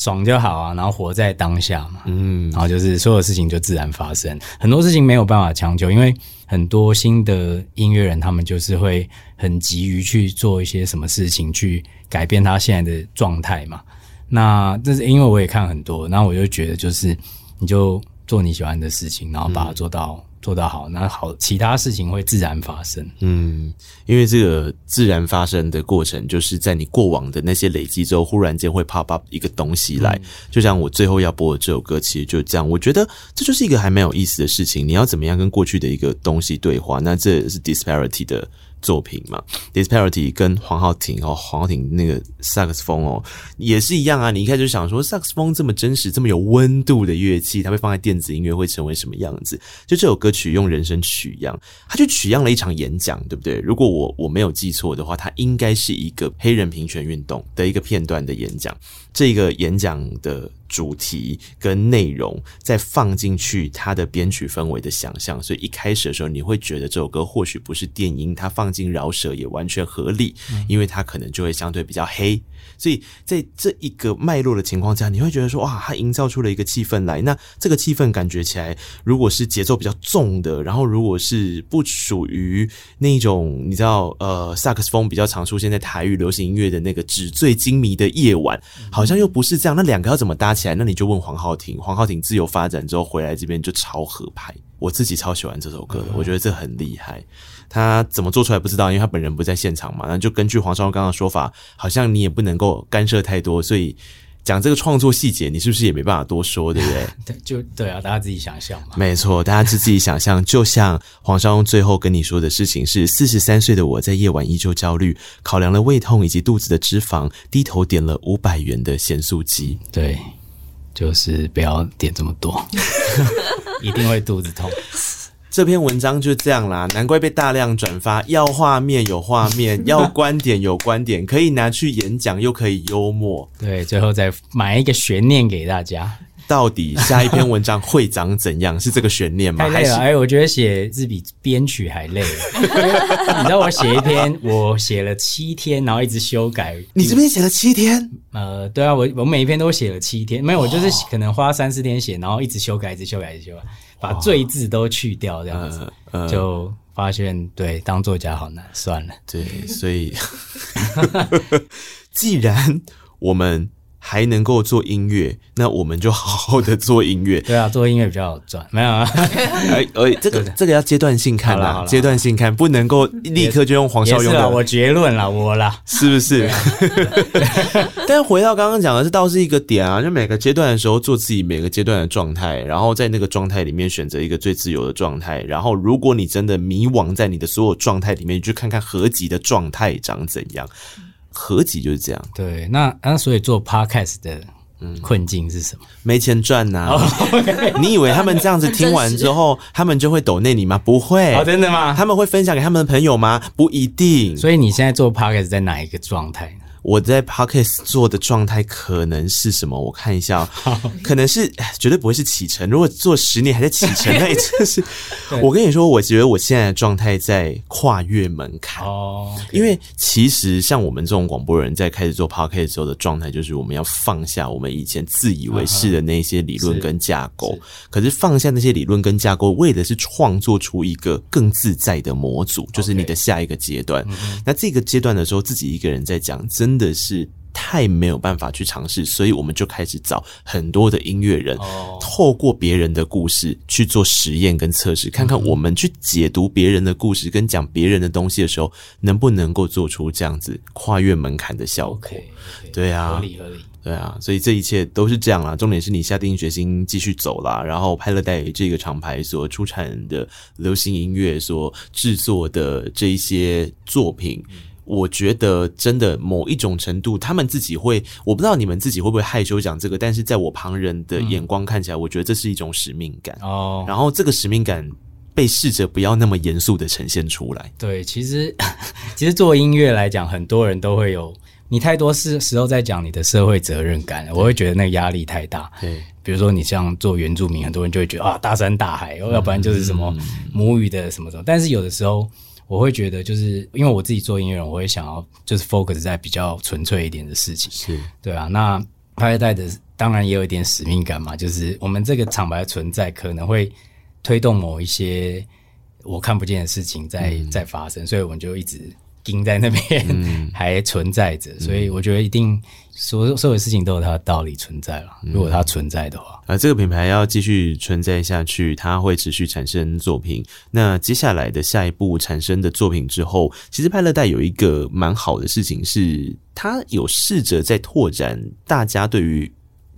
爽就好啊，然后活在当下嘛，嗯，然后就是所有事情就自然发生，很多事情没有办法强求，因为很多新的音乐人他们就是会很急于去做一些什么事情去改变他现在的状态嘛。那这是因为我也看很多，然后我就觉得就是你就做你喜欢的事情，然后把它做到。嗯做得好，那好，其他事情会自然发生。嗯，因为这个自然发生的过程，就是在你过往的那些累积之后，忽然间会 pop up 一个东西来。嗯、就像我最后要播的这首歌，其实就这样。我觉得这就是一个还蛮有意思的事情。你要怎么样跟过去的一个东西对话？那这是 disparity 的。作品嘛，Disparity 跟黄浩庭哦，黄浩庭那个萨克斯风哦，也是一样啊。你一开始想说，萨克斯风这么真实、这么有温度的乐器，它会放在电子音乐会成为什么样子？就这首歌曲用人声取样，它就取样了一场演讲，对不对？如果我我没有记错的话，它应该是一个黑人平权运动的一个片段的演讲。这个演讲的。主题跟内容再放进去，它的编曲氛围的想象，所以一开始的时候你会觉得这首歌或许不是电音，它放进饶舌也完全合理，因为它可能就会相对比较黑。所以在这一个脉络的情况下，你会觉得说哇，它营造出了一个气氛来。那这个气氛感觉起来，如果是节奏比较重的，然后如果是不属于那种你知道呃萨克斯风比较常出现在台语流行音乐的那个纸醉金迷的夜晚，好像又不是这样。那两个要怎么搭起来？那你就问黄浩庭。黄浩庭自由发展之后回来这边就超合拍。我自己超喜欢这首歌的，我觉得这很厉害。他怎么做出来不知道，因为他本人不在现场嘛。那就根据黄绍庸刚刚的说法，好像你也不能够干涉太多，所以讲这个创作细节，你是不是也没办法多说，对不对？对，就对啊，大家自己想象嘛。没错，大家是自己想象。就像黄少庸最后跟你说的事情是：四十三岁的我在夜晚依旧焦虑，考量了胃痛以及肚子的脂肪，低头点了五百元的咸酥鸡。对，就是不要点这么多，一定会肚子痛。这篇文章就这样啦，难怪被大量转发。要画面有画面，要观点有观点，可以拿去演讲，又可以幽默。对，最后再埋一个悬念给大家。到底下一篇文章会长怎样？是这个悬念吗？太累了，哎，我觉得写字比编曲还累。你知道我写一篇，我写了七天，然后一直修改。你这边写了七天？呃，对啊，我我每一篇都写了七天，没有，我就是可能花三四天写，然后一直修改，一直修改，一直修改，把罪字都去掉，这样子，呃呃、就发现对当作家好难，算了。对，所以 既然我们。还能够做音乐，那我们就好好的做音乐。对啊，做音乐比较好赚。没有啊，而 而这个这个要阶段性看啦，阶段性看，不能够立刻就用黄绍庸的。我结论了，我啦，是不是？啊、但回到刚刚讲的，这倒是一个点啊，就每个阶段的时候做自己每个阶段的状态，然后在那个状态里面选择一个最自由的状态。然后，如果你真的迷惘在你的所有状态里面，你去看看合集的状态长怎样。合集就是这样。对，那那所以做 podcast 的困境是什么？嗯、没钱赚呐、啊！oh, okay. 你以为他们这样子听完之后，他们就会抖内你吗？不会。哦，真的吗？他们会分享给他们的朋友吗？不一定。所以你现在做 podcast 在哪一个状态？我在 Podcast 做的状态可能是什么？我看一下，可能是绝对不会是启程。如果做十年还在启程，那也真 是。我跟你说，我觉得我现在的状态在跨越门槛哦。因为其实像我们这种广播人在开始做 Podcast 时候的状态，就是我们要放下我们以前自以为是的那些理论跟架构。可是放下那些理论跟架构，为的是创作出一个更自在的模组，就是你的下一个阶段。那这个阶段的时候，自己一个人在讲，真。真的是太没有办法去尝试，所以我们就开始找很多的音乐人，透过别人的故事去做实验跟测试，看看我们去解读别人的故事跟讲别人的东西的时候，能不能够做出这样子跨越门槛的效果。对啊，合理合理。对啊，所以这一切都是这样啦。重点是你下定决心继续走啦，然后派乐代这个厂牌所出产的流行音乐所制作的这一些作品。我觉得真的某一种程度，他们自己会，我不知道你们自己会不会害羞讲这个，但是在我旁人的眼光看起来，我觉得这是一种使命感哦。然后这个使命感被试着不要那么严肃的呈现出来。对，其实 其实做音乐来讲，很多人都会有，你太多时时候在讲你的社会责任感，我会觉得那个压力太大。对，比如说你像做原住民，很多人就会觉得啊，大山大海，要不然就是什么母语的什么什么，但是有的时候。我会觉得，就是因为我自己做音乐人，我会想要就是 focus 在比较纯粹一点的事情，是对啊。那拍一代的当然也有一点使命感嘛，就是我们这个厂牌的存在可能会推动某一些我看不见的事情在、嗯、在发生，所以我们就一直。钉在那边 还存在着，嗯，所以我觉得一定所有所有事情都有它的道理存在了。如果它存在的话，啊，这个品牌要继续存在下去，它会持续产生作品。那接下来的下一步产生的作品之后，其实派乐代有一个蛮好的事情是，它有试着在拓展大家对于。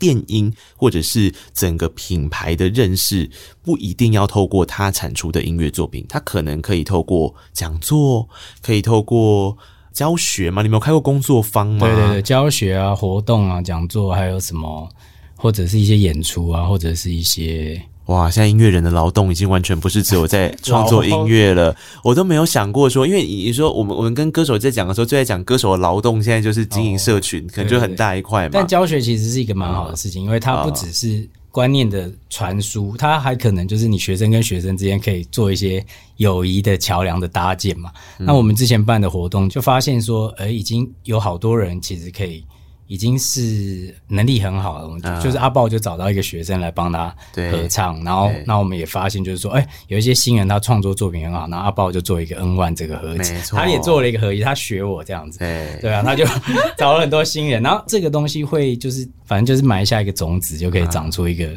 电音或者是整个品牌的认识，不一定要透过他产出的音乐作品，他可能可以透过讲座，可以透过教学嘛？你没有开过工作坊吗？对对对，教学啊，活动啊，讲座，还有什么，或者是一些演出啊，或者是一些。哇，现在音乐人的劳动已经完全不是只有在 创作音乐了，我都没有想过说，因为你说我们我们跟歌手在讲的时候，就在讲歌手的劳动，现在就是经营社群，可能就很大一块嘛。但教学其实是一个蛮好的事情，因为它不只是观念的传输，它还可能就是你学生跟学生之间可以做一些友谊的桥梁的搭建嘛。那我们之前办的活动就发现说，呃，已经有好多人其实可以。已经是能力很好了，嗯、就是阿豹就找到一个学生来帮他合唱，然后那我们也发现就是说，哎、欸，有一些新人他创作作品很好，然后阿豹就做一个 N One 这个合集，他也做了一个合集，他学我这样子，对，对啊，他就 找了很多新人，然后这个东西会就是反正就是埋下一个种子，就可以长出一个。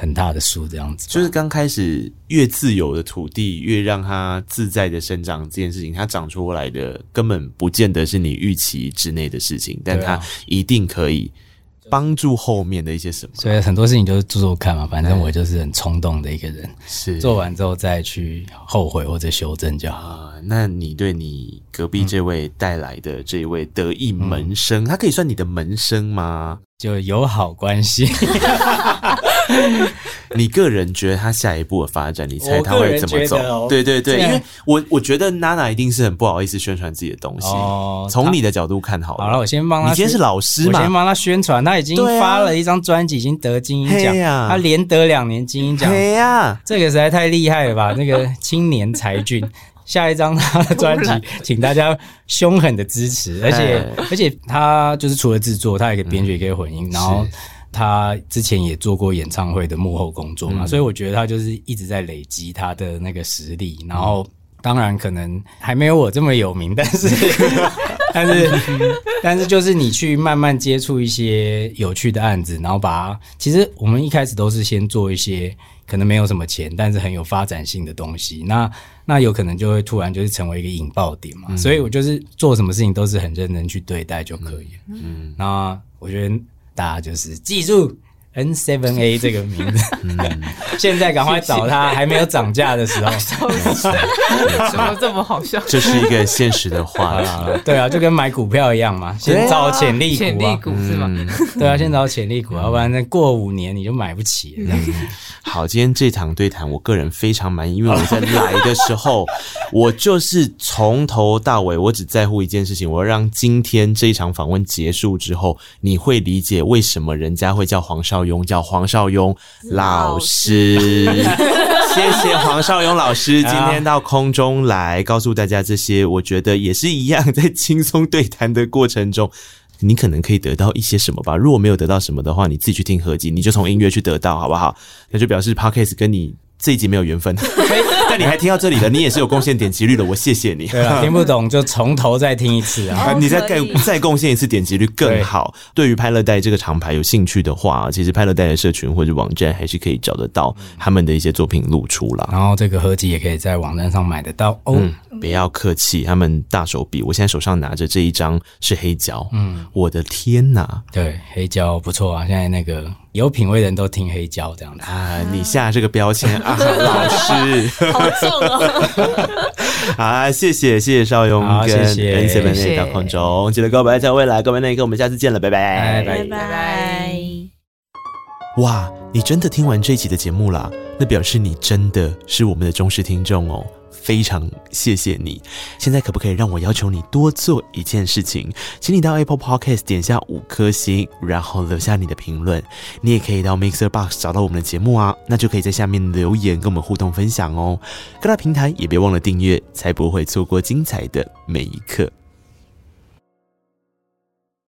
很大的树这样子，就是刚开始越自由的土地，越让它自在的生长这件事情，它长出来的根本不见得是你预期之内的事情，但它一定可以帮助后面的一些什么。所以很多事情就是做做看嘛，反正我就是很冲动的一个人，是做完之后再去后悔或者修正就好。啊，那你对你隔壁这位带来的这一位得意门生，他可以算你的门生吗？就友好关系。你个人觉得他下一步的发展，你猜他会怎么走？哦、对对对，因为我我觉得娜娜一定是很不好意思宣传自己的东西。从、哦、你的角度看好了，好了，我先帮他。你今天是老师嘛？我先帮他宣传。他已经发了一张专辑，已经得金音奖、啊，他连得两年金音奖。对呀、啊，这个实在太厉害了吧？那个青年才俊，下一张他的专辑，请大家凶狠的支持。而且而且他就是除了制作，他也可以编曲，也可以混音，嗯、然后。他之前也做过演唱会的幕后工作嘛，嗯、所以我觉得他就是一直在累积他的那个实力。然后，当然可能还没有我这么有名，但是，但是，但是就是你去慢慢接触一些有趣的案子，然后把它。其实我们一开始都是先做一些可能没有什么钱，但是很有发展性的东西。那那有可能就会突然就是成为一个引爆点嘛。嗯、所以我就是做什么事情都是很认真去对待就可以。嗯，那我觉得。大家就是记住。N7A 这个名字，嗯、现在赶快找他，还没有涨价的时候。什么这么好笑？这是一个现实的话题。对啊，就跟买股票一样嘛，先找潜力股、啊，潜力股是吗？嗯、对啊，先找潜力股，要不然那过五年你就买不起了。嗯好，今天这场对谈，我个人非常满意，因为我在来的时候，我就是从头到尾，我只在乎一件事情，我要让今天这一场访问结束之后，你会理解为什么人家会叫黄少雍，叫黄少勇老师。谢谢黄少勇老师今天到空中来告诉大家这些，我觉得也是一样，在轻松对谈的过程中。你可能可以得到一些什么吧？如果没有得到什么的话，你自己去听合集，你就从音乐去得到，好不好？那就表示 Podcast 跟你这一集没有缘分，但你还听到这里了，你也是有贡献点击率的，我谢谢你。对啊，听不懂就从头再听一次啊，你再再再贡献一次点击率更好。对于拍乐带这个厂牌有兴趣的话，其实拍乐带的社群或者网站还是可以找得到他们的一些作品露出啦。然后这个合集也可以在网站上买得到哦。嗯，不要客气，他们大手笔。我现在手上拿着这一张是黑胶，嗯，我的天哪，对，黑胶不错啊，现在那个。有品味的人都听黑胶这样的啊，你下这个标签 啊，老师，好重哦！啊，谢谢谢谢绍雍跟 N7 到空中，记得告白在未来，告白那一刻，我们下次见了，拜拜，拜拜。哇，你真的听完这一集的节目啦？那表示你真的是我们的忠实听众哦。非常谢谢你，现在可不可以让我要求你多做一件事情？请你到 Apple Podcast 点下五颗星，然后留下你的评论。你也可以到 Mixer Box 找到我们的节目啊，那就可以在下面留言跟我们互动分享哦。各大平台也别忘了订阅，才不会错过精彩的每一刻。